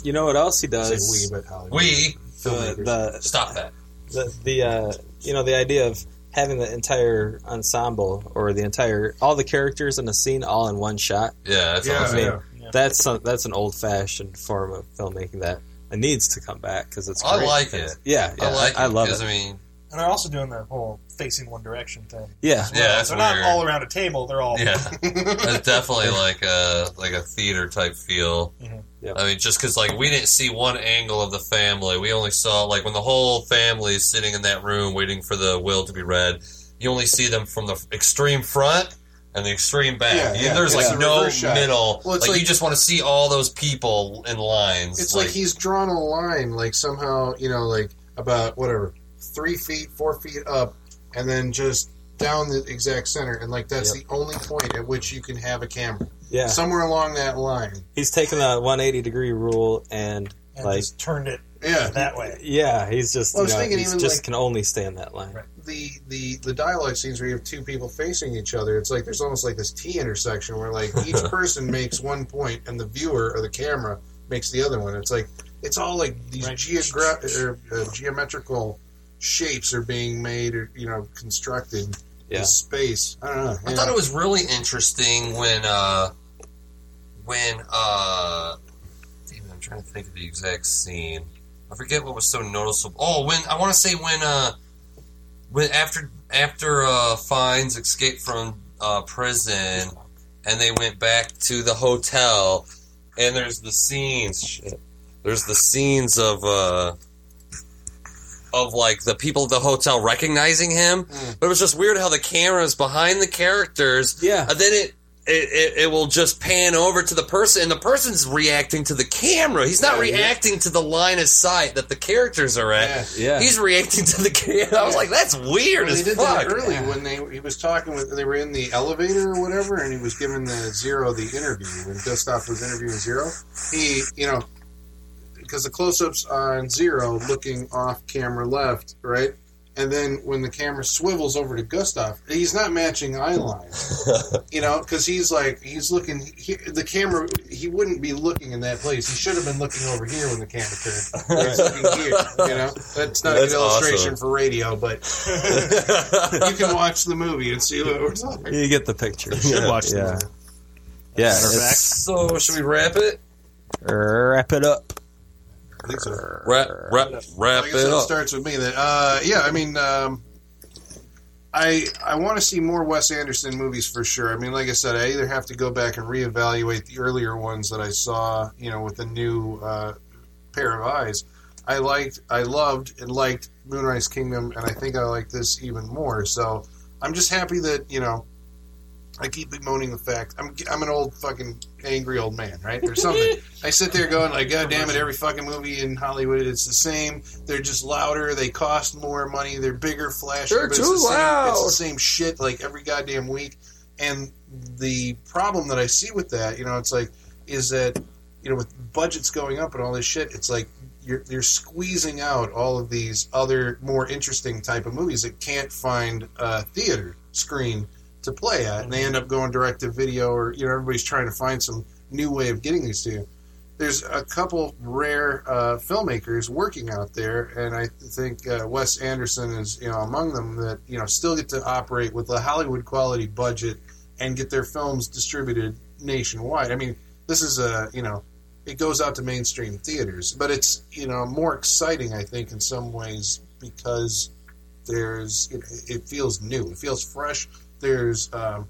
you know what else he does? we, but Hollywood. We the, the stop that. the the uh, you know the idea of having the entire ensemble or the entire all the characters in a scene all in one shot. Yeah, that's Yeah, awesome. I mean, yeah. that's some, that's an old fashioned form of filmmaking that needs to come back because it's. I great. like it. Yeah, yeah, I like I, it. love 'cause, it. I mean, And they're also doing the whole facing one direction thing. Yeah. as well. Yeah, that's they're not all around a table. They're all Yeah, it's definitely like a like a theater type feel. Mhm. Yep. I mean, just because like we didn't see one angle of the family, we only saw like when the whole family is sitting in that room waiting for the will to be read. You only see them from the extreme front and the extreme back. Yeah, yeah, There's like no middle. Well, it's like, like- you just want to see all those people in lines. It's like, he's drawn a line, like somehow, you know, like about whatever, three feet, four feet up, and then just down the exact center, and like that's Yep. the only point at which you can have a camera. Yeah. somewhere along that line. He's taken the 180 degree rule and, and like just turned it Yeah, that way. yeah, he's just Well, you know, thinking he's just like- can only stay in that line. the the the dialogue scenes where you have two people facing each other, it's like there's almost like this T intersection where like each person makes one point and the viewer or the camera makes the other one. It's like it's all like these Right. geogra- or, uh, geometrical shapes are being made or you know constructed. Yeah. in space. I don't know. I thought it was really interesting when uh when uh damn, I'm trying to think of the exact scene. I forget what was so noticeable. Oh, when I want to say when uh when after after uh Fiennes escaped from uh prison and they went back to the hotel and there's the scenes shit. There's the scenes of uh of like the people at the hotel recognizing him. Hmm. But it was just weird how the camera's behind the characters. Yeah. And then it it, it, it will just pan over to the person, and the person's reacting to the camera. He's not Yeah, yeah. reacting to the line of sight that the characters are at. Yeah. He's reacting to the camera. I was like, that's weird Well, as they did fuck. that early when they he was talking with they were in the elevator or whatever, and he was giving the Zero the interview when Gustave was interviewing Zero. He, you know, because the close-ups on Zero looking off camera left, right, and then when the camera swivels over to Gustave, he's not matching eye line, you know, because he's like he's looking he, the camera. He wouldn't be looking in that place. He should have been looking over here when the camera turned. He's looking here, you know. That's not a good illustration awesome. for radio, but you can watch the movie and see what we're talking. You get the picture. You should watch the yeah. movie. Yeah. Matter it's- So, should we wrap it? Wrap it up. I think so. Wrap, wrap, wrap I guess it it up. starts with me. Then, uh, yeah, I mean, um, I I want to see more Wes Anderson movies for sure. I mean, like I said, I either have to go back and reevaluate the earlier ones that I saw, you know, with the new uh, pair of eyes. I liked, I loved, and liked Moonrise Kingdom, and I think I like this even more. So I'm just happy that you know. I keep bemoaning the fact I'm I'm an old fucking angry old man, right? There's something I sit there going like, God damn it! Every fucking movie in Hollywood is the same. They're just louder. They cost more money. They're bigger, flashier. They're but it's too the same, loud. It's the same shit like every goddamn week. And the problem that I see with that, you know, it's like, is that you know, with budgets going up and all this shit, it's like you're you're squeezing out all of these other more interesting type of movies that can't find a theater screen to play at, and they end up going direct to video, or you know, everybody's trying to find some new way of getting these to you. There's a couple rare uh, filmmakers working out there, and I think uh, Wes Anderson is you know among them that you know still get to operate with a Hollywood quality budget and get their films distributed nationwide. I mean, this is a you know it goes out to mainstream theaters, but it's you know more exciting I think in some ways because there's it, it feels new, it feels fresh. There's um,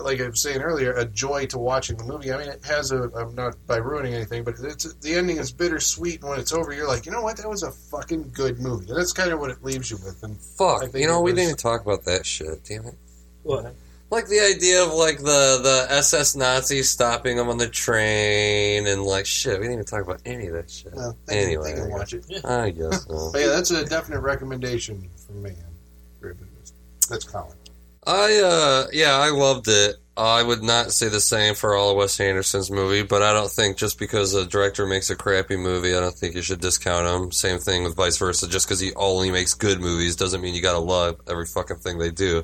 like I was saying earlier, a joy to watching the movie. I mean, it has a. I'm not by ruining anything, but it's the ending is bittersweet. And when it's over, you're like, you know what? That was a fucking good movie. And that's kind of what it leaves you with. And Fuck, you know, it we was- didn't even talk about that shit. Damn it. What? Like the idea of like the the SS Nazis stopping them on the train and like shit. We didn't even talk about any of that shit. Well, they can- anyway, they can watch it. I guess. so. But yeah, that's a definite recommendation from me. That's Colin. I uh yeah, I loved it. I would not say the same for all of Wes Anderson's movie, but I don't think just because a director makes a crappy movie, I don't think you should discount him. Same thing with vice versa. Just because he only makes good movies doesn't mean you gotta love every fucking thing they do.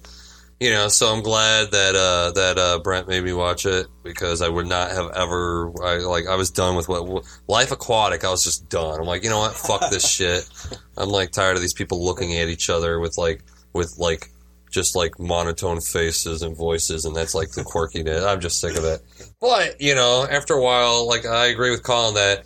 You know, so I'm glad that uh, that uh, Brent made me watch it because I would not have ever. I like I was done with what Life Aquatic. I was just done. I'm like, you know what? Fuck this shit. I'm like tired of these people looking at each other with like with like just like monotone faces and voices, and that's like the quirkiness. I'm just sick of it. But you know, after a while, like I agree with Colin that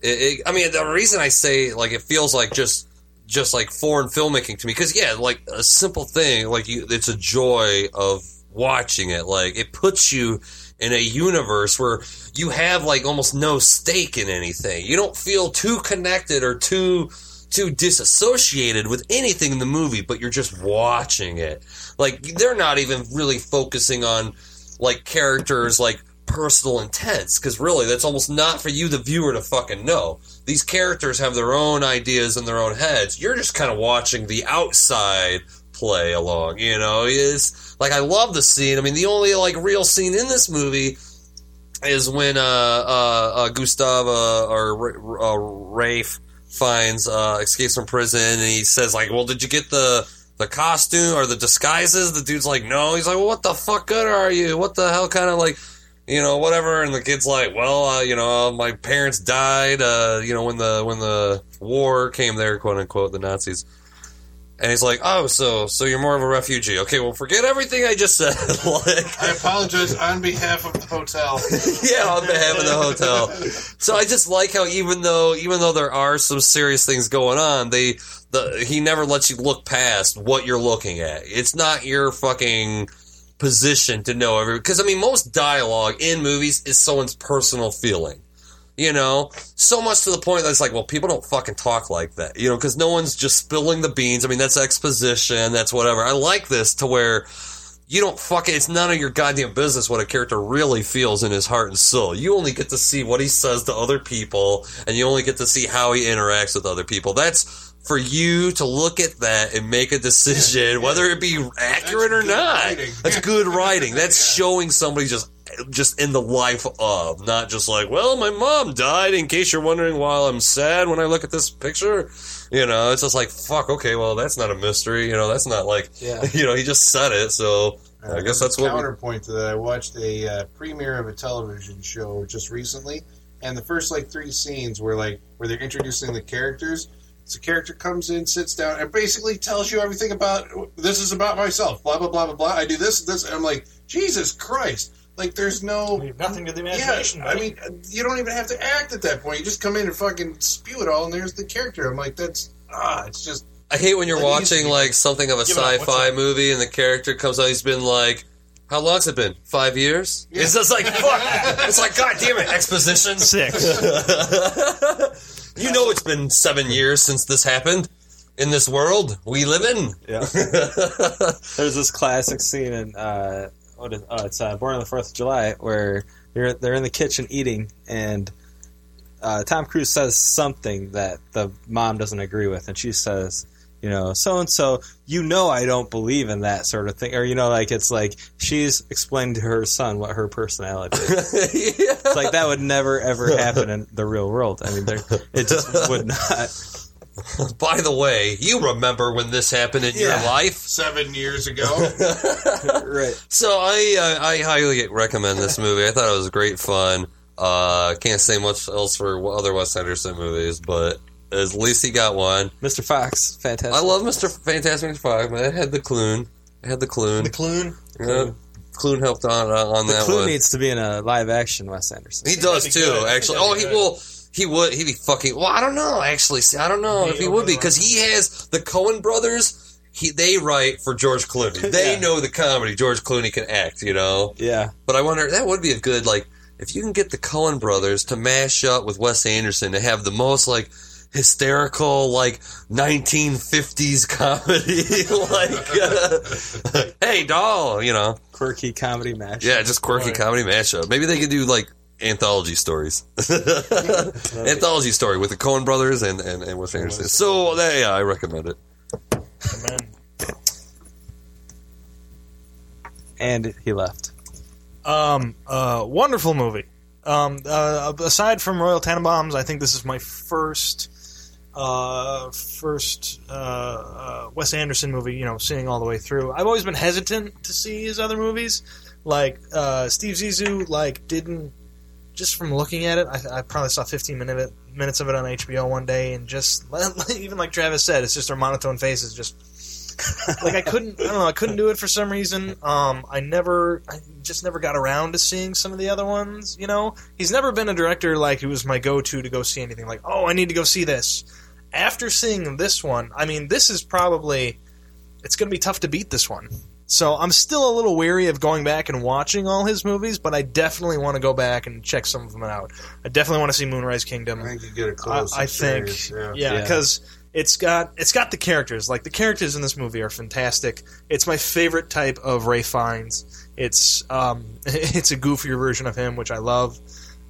it, it, I mean the reason I say like it feels like just just like foreign filmmaking to me because yeah, like a simple thing like you, it's a joy of watching it. Like it puts you in a universe where you have like almost no stake in anything. You don't feel too connected or too too disassociated with anything in the movie, but you're just watching it. Like they're not even really focusing on like characters like personal intents because really that's almost not for you the viewer to fucking know. These characters have their own ideas in their own heads. You're just kind of watching the outside play along, you know? Is like I love the scene. I mean, the only like real scene in this movie is when uh uh, uh Gustave uh, or uh, Rafe Fiennes uh escapes from prison and he says like, "Well, did you get the the costume or the disguises?" The dude's like, "No." He's like, well, "What the fuck good are you? What the hell kind of like you know, whatever. And the kid's like, well, uh, you know, my parents died, uh, you know, when the when the war came there, quote unquote, the Nazis. And he's like, oh, so so you're more of a refugee? Okay, well, forget everything I just said. like, I apologize on behalf of the hotel. yeah, on behalf of the hotel. So I just like how even though even though there are some serious things going on, they the he never lets you look past what you're looking at. It's not your fucking position to know every because I mean most dialogue in movies is someone's personal feeling. You know, so much to the point that it's like, well, people don't fucking talk like that, you know, because no one's just spilling the beans. I mean, that's exposition, that's whatever. I like this to where you don't fucking. It's none of your goddamn business what a character really feels in his heart and soul. You only get to see what he says to other people, and you only get to see how he interacts with other people. That's for you to look at that and make a decision, whether it be accurate or not. That's good writing. That's showing somebody just just in the life of, not just like, well, my mom died. In case you're wondering, while I'm sad when I look at this picture, you know, it's just like, fuck. Okay, well, that's not a mystery. You know, that's not like, Yeah. you know, he just said it. So I guess that's what. We, counterpoint to that. I watched a uh, premiere of a television show just recently, and the first like three scenes were like where they're introducing the characters. So the character comes in, sits down, and basically tells you everything about this is about myself. Blah blah blah blah blah. I do this this. And I'm like, Jesus Christ! Like, there's no nothing to the imagination. Yeah, I mean, you don't even have to act at that point. You just come in and fucking spew it all, and there's the character. I'm like, that's ah, it's just. I hate when you're Like, it used to watching like something of a Give it up, sci-fi movie and the character comes out. He's been like, how long's it been? Five years? Yeah. It's just like fuck. it's like god damn it, exposition. Six. you know, it's been seven years since this happened in this world we live in. Yeah. There's this classic scene in uh, what is oh, it's uh, Born on the Fourth of July where they're they're in the kitchen eating and uh, Tom Cruise says something that the mom doesn't agree with, and she says, you know, so and so, you know, I don't believe in that sort of thing, or you know, like it's like she's explaining to her son what her personality is. It's like that would never ever happen in the real world. I mean, there, it just would not. By the way, you remember when this happened in your life? Seven years ago. right. So I uh, I highly recommend this movie. I thought it was great fun. Uh, can't say much else for other Wes Anderson movies, but at least he got one. Mr. Fox, fantastic. I love Mr. Fantastic Mr. Fox, man. It had the Clune. It had the Clune. The Clune. Yeah. Clune helped on uh, on The that clue one. needs to be in a live action Wes Anderson. He does too, good. Actually. that'd Oh, he good. will. He would. He'd be fucking. Well, I don't know. Actually, See, I don't know if he would be because he has the Coen brothers. He they write for George Clooney. They Yeah. know the comedy. George Clooney can act. You know. Yeah. But I wonder that would be a good like if you can get the Coen brothers to mash up with Wes Anderson to have the most like hysterical like 1950s comedy like uh, hey doll you know. Quirky comedy match. yeah just quirky comedy mashup. Maybe they could do like anthology stories. Anthology story with the Coen brothers and and, and Wes Anderson. So yeah I recommend it. And he left. Um, uh, wonderful movie. Um, uh, aside from Royal Tenenbaums, I think this is my first, uh, first uh, uh, Wes Anderson movie. You know, seeing all the way through. I've always been hesitant to see his other movies. Like uh, Steve Zissou, like didn't just from looking at it, I, I probably saw 15 minute, minutes of it on HBO one day, and just even like Travis said, it's just their monotone faces just like I couldn't I don't know I couldn't do it for some reason. Um, I never I just never got around to seeing some of the other ones. You know, he's never been a director like who was my go to to go see anything. Like oh I need to go see this. After seeing this one, I mean this is probably it's going to be tough to beat this one. So I'm still a little wary of going back and watching all his movies, but I definitely want to go back and check some of them out. I definitely want to see Moonrise Kingdom. I think you get a close. I, I think, yeah. yeah, because it's got it's got the characters. Like the characters in this movie are fantastic. It's my favorite type of Ray Fiennes. It's um, it's a goofier version of him, which I love.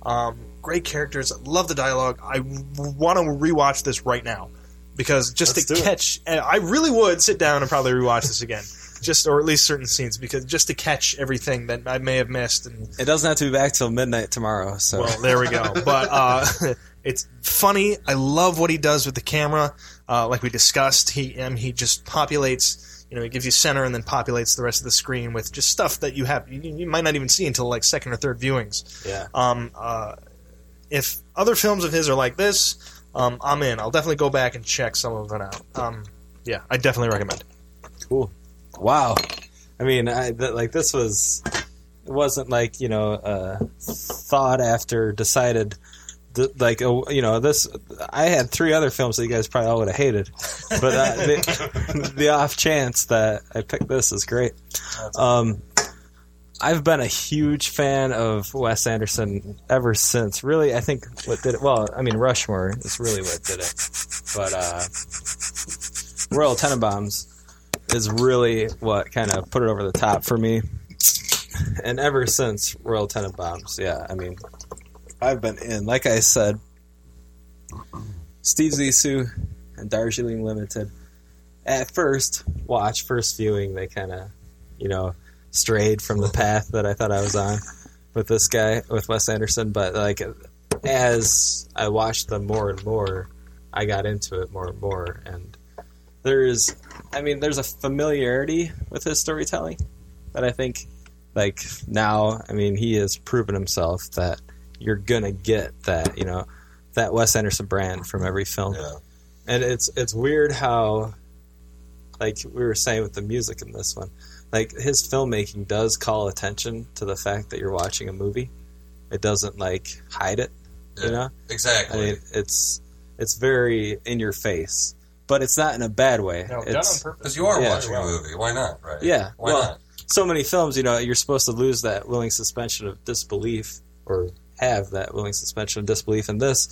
Um, great characters. Love the dialogue. I want to rewatch this right now because just Let's to it. catch, and I really would sit down and probably rewatch this again. Just or at least certain scenes because just to catch everything that I may have missed and It doesn't have to be back till midnight tomorrow. So well, there we go. But uh, it's funny. I love what he does with the camera. Uh, like we discussed, he um, he just populates. You know, he gives you center and then populates the rest of the screen with just stuff that you have you, you might not even see until like second or third viewings. Yeah. Um. Uh, if other films of his are like this, um, I'm in. I'll definitely go back and check some of them out. Um. Yeah, I definitely recommend. Cool. Wow. I mean, I, th- like this was. It wasn't like you know, uh, thought after decided. th- Like uh, you know, this I had three other films that you guys probably all would have hated, but uh, the, the off chance that I picked this is great. Um, I've been a huge fan of Wes Anderson ever since. Really, I think what did it. Well, I mean, Rushmore is really what did it, but uh, Royal Tenenbaums is really what kind of put it over the top for me. And ever since Royal Tenenbaums, yeah, I mean, I've been in. Like I said, Steve Zissou and Darjeeling Limited. At first watch, first viewing, they kind of, you know, strayed from the path that I thought I was on with this guy, with Wes Anderson. But like, as I watched them more and more, I got into it more and more. And there's, I mean, there's a familiarity with his storytelling that I think, like now, I mean, he has proven himself that you're gonna get that, you know, that Wes Anderson brand from every film. And it's it's weird how, like we were saying with the music in this one, like his filmmaking does call attention to the fact that you're watching a movie. It doesn't like hide it, you know. Exactly. I mean, it's it's very in your face, but it's not in a bad way. No, it's, done on purpose. Because you are Yeah. watching a movie. Why not? Right? Yeah. Why well, not? so many films, you know, you're supposed to lose that willing suspension of disbelief or have that willing suspension of disbelief. In this,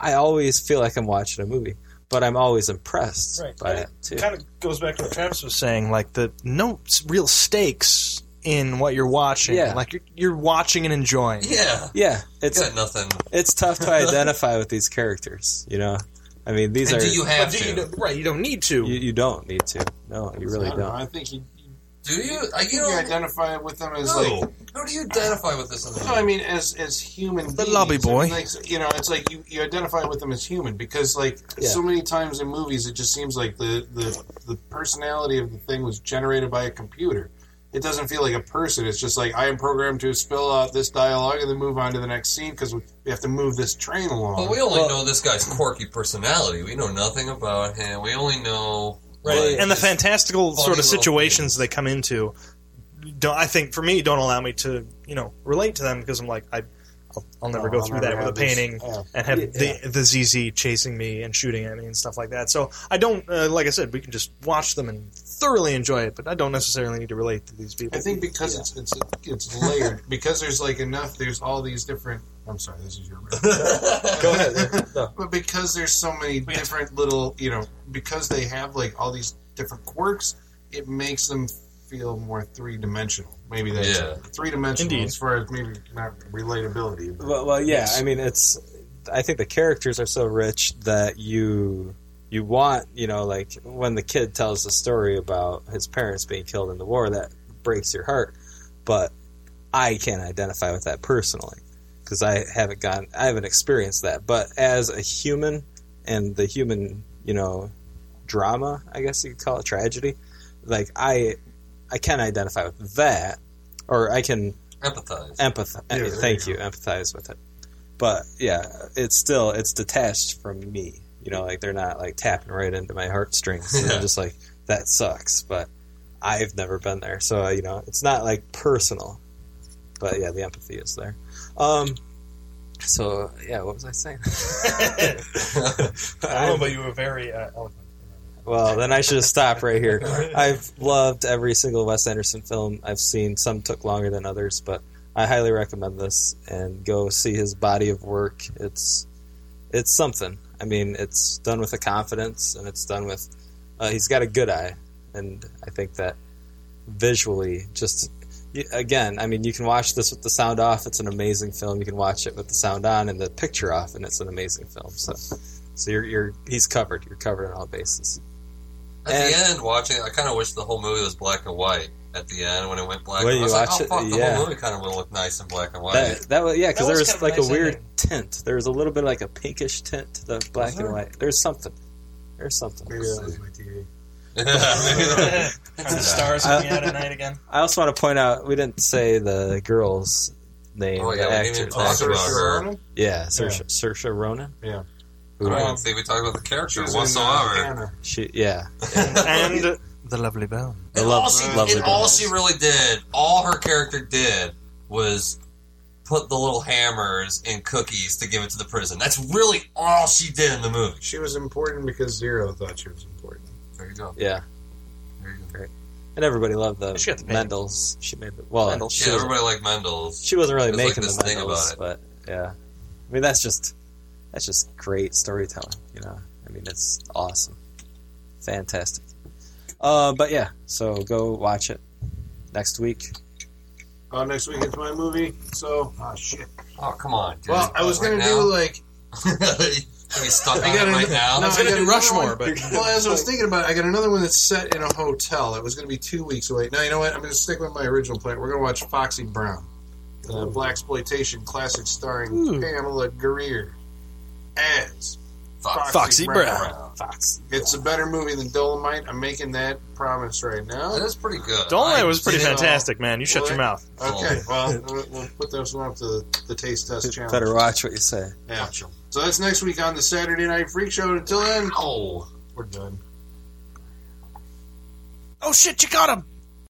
I always feel like I'm watching a movie, but I'm always impressed Right. by And it too. It kind of goes back to what Travis was saying, like the no real stakes in what you're watching. Yeah. Like you're, you're watching and enjoying. Yeah. Yeah, it's got nothing. It's tough to identify with these characters. You know, I mean, these And are. do you have But do you to? do- right, you don't need to. You, you don't need to. No, you really I don't. don't. I think you. Do you? I think you identify with them as No. like. How do you identify with this? In No, I mean as as human. The beings. lobby I mean, boy. like, you know, it's like you, you identify with them as human because like Yeah. so many times in movies, it just seems like the, the the personality of the thing was generated by a computer. It doesn't feel like a person. It's just like I am programmed to spill out this dialogue and then move on to the next scene because we we have to move this train along. But we only know this guy's quirky personality. We know nothing about him. We only know Right. and the fantastical funny sort of little situations they come into, don't I think for me don't allow me to you know relate to them because I'm like I. I'll, I'll never Oh, go I'll through never that with a painting yeah. and have Yeah. the the ZZ chasing me and shooting at me and stuff like that. So I don't, uh, like I said, we can just watch them and thoroughly enjoy it, but I don't necessarily need to relate to these people. I think because it's it's it's layered because there's like enough. There's all these different. I'm sorry, this is your. Go ahead. But because there's so many different little, you know, because they have like all these different quirks, it makes them feel more three dimensional. Maybe that's Yeah. three dimensional Indeed. as far as maybe not relatability. But Well, well, yeah. I mean, it's. I think the characters are so rich that you you want you know like when the kid tells the story about his parents being killed in the war that breaks your heart, but I can't identify with that personally because I haven't gone I haven't experienced that. But as a human and the human you know drama, I guess you could call it tragedy. Like I I can identify with that, or I can empathize. Empathize. Yeah, thank you you. Empathize with it. But yeah, it's still it's detached from me. You know, like they're not like tapping right into my heartstrings. And Yeah. I'm just like that sucks. But I've never been there, so you know, it's not like personal. But yeah, the empathy is there. Um. So yeah, what was I saying? I don't know, but you were very uh, eloquent. Well, then I should just stop right here. I've loved every single Wes Anderson film I've seen. Some took longer than others, but I highly recommend this and go see his body of work. It's it's something. I mean, it's done with a confidence and it's done with. Uh, he's got a good eye, and I think that visually, just again, I mean, you can watch this with the sound off. It's an amazing film. You can watch it with the sound on and the picture off, and it's an amazing film. So, so you're you're he's covered. You're covered on all bases. At And- the end, watching, I kind of wish the whole movie was black and white. At the end, when it went black, When and you I was like, watch "Oh it, fuck!" The yeah. whole movie kind of will look nice in black and white. That, that was yeah, because there was was like a a weird ending. tint. There was a little bit of like a pinkish tint to the black and white. There's something. There's something. maybe that was my TV. The stars looking out at night again. I also want to point out we didn't say the girl's name. Oh, yeah, the we didn't actor. talk the about actress. her. Ronan? Yeah, Saoirse, Saoirse Ronan. Yeah. Who- I didn't think we talked about the character She was in, whatsoever. uh, She, yeah, and the lovely bell. the And lov- all she, lovely. and all she really did, all her character did, was put the little hammers in cookies to give it to the prison. That's really all she did in the movie. She was important because Zero thought she was important. There you go. Yeah, There you go. great. And everybody loved the She the painting. Mendl's. She made the well. Mendl's. She, Yeah, everybody liked Mendl's. she wasn't really There's, like, making this the thing Mendl's, about it. but yeah. I mean, that's just that's just great storytelling. You know, I mean, it's awesome, fantastic. Uh, but yeah, so go watch it next week. Oh, next week it's my movie. So, oh shit. Oh, come on. Dude. Well, I was Right gonna now? do like. Are we stuck on I got it right an- now? No, I was gonna got do Rushmore, one. but- well, as I was thinking about, it, I got another one that's set in a hotel. It was going to be two weeks away. Now you know what? I'm going to stick with my original plan. We're going to watch Foxy Brown, the black exploitation classic starring Ooh. Pamela Grier as Foxy, Foxy Brown. Foxy. It's a better movie than Dolomite. I'm making that promise right now. That is pretty good. Dolomite I was pretty didn't- fantastic, man. You shut Well, your mouth. Okay, oh. well, we'll we'll put those one up to the, the taste test challenge. Better watch what you say. Yeah. So that's next week on the Saturday Night Freak Show. Until then, Oh, we're done. Oh shit! You got him.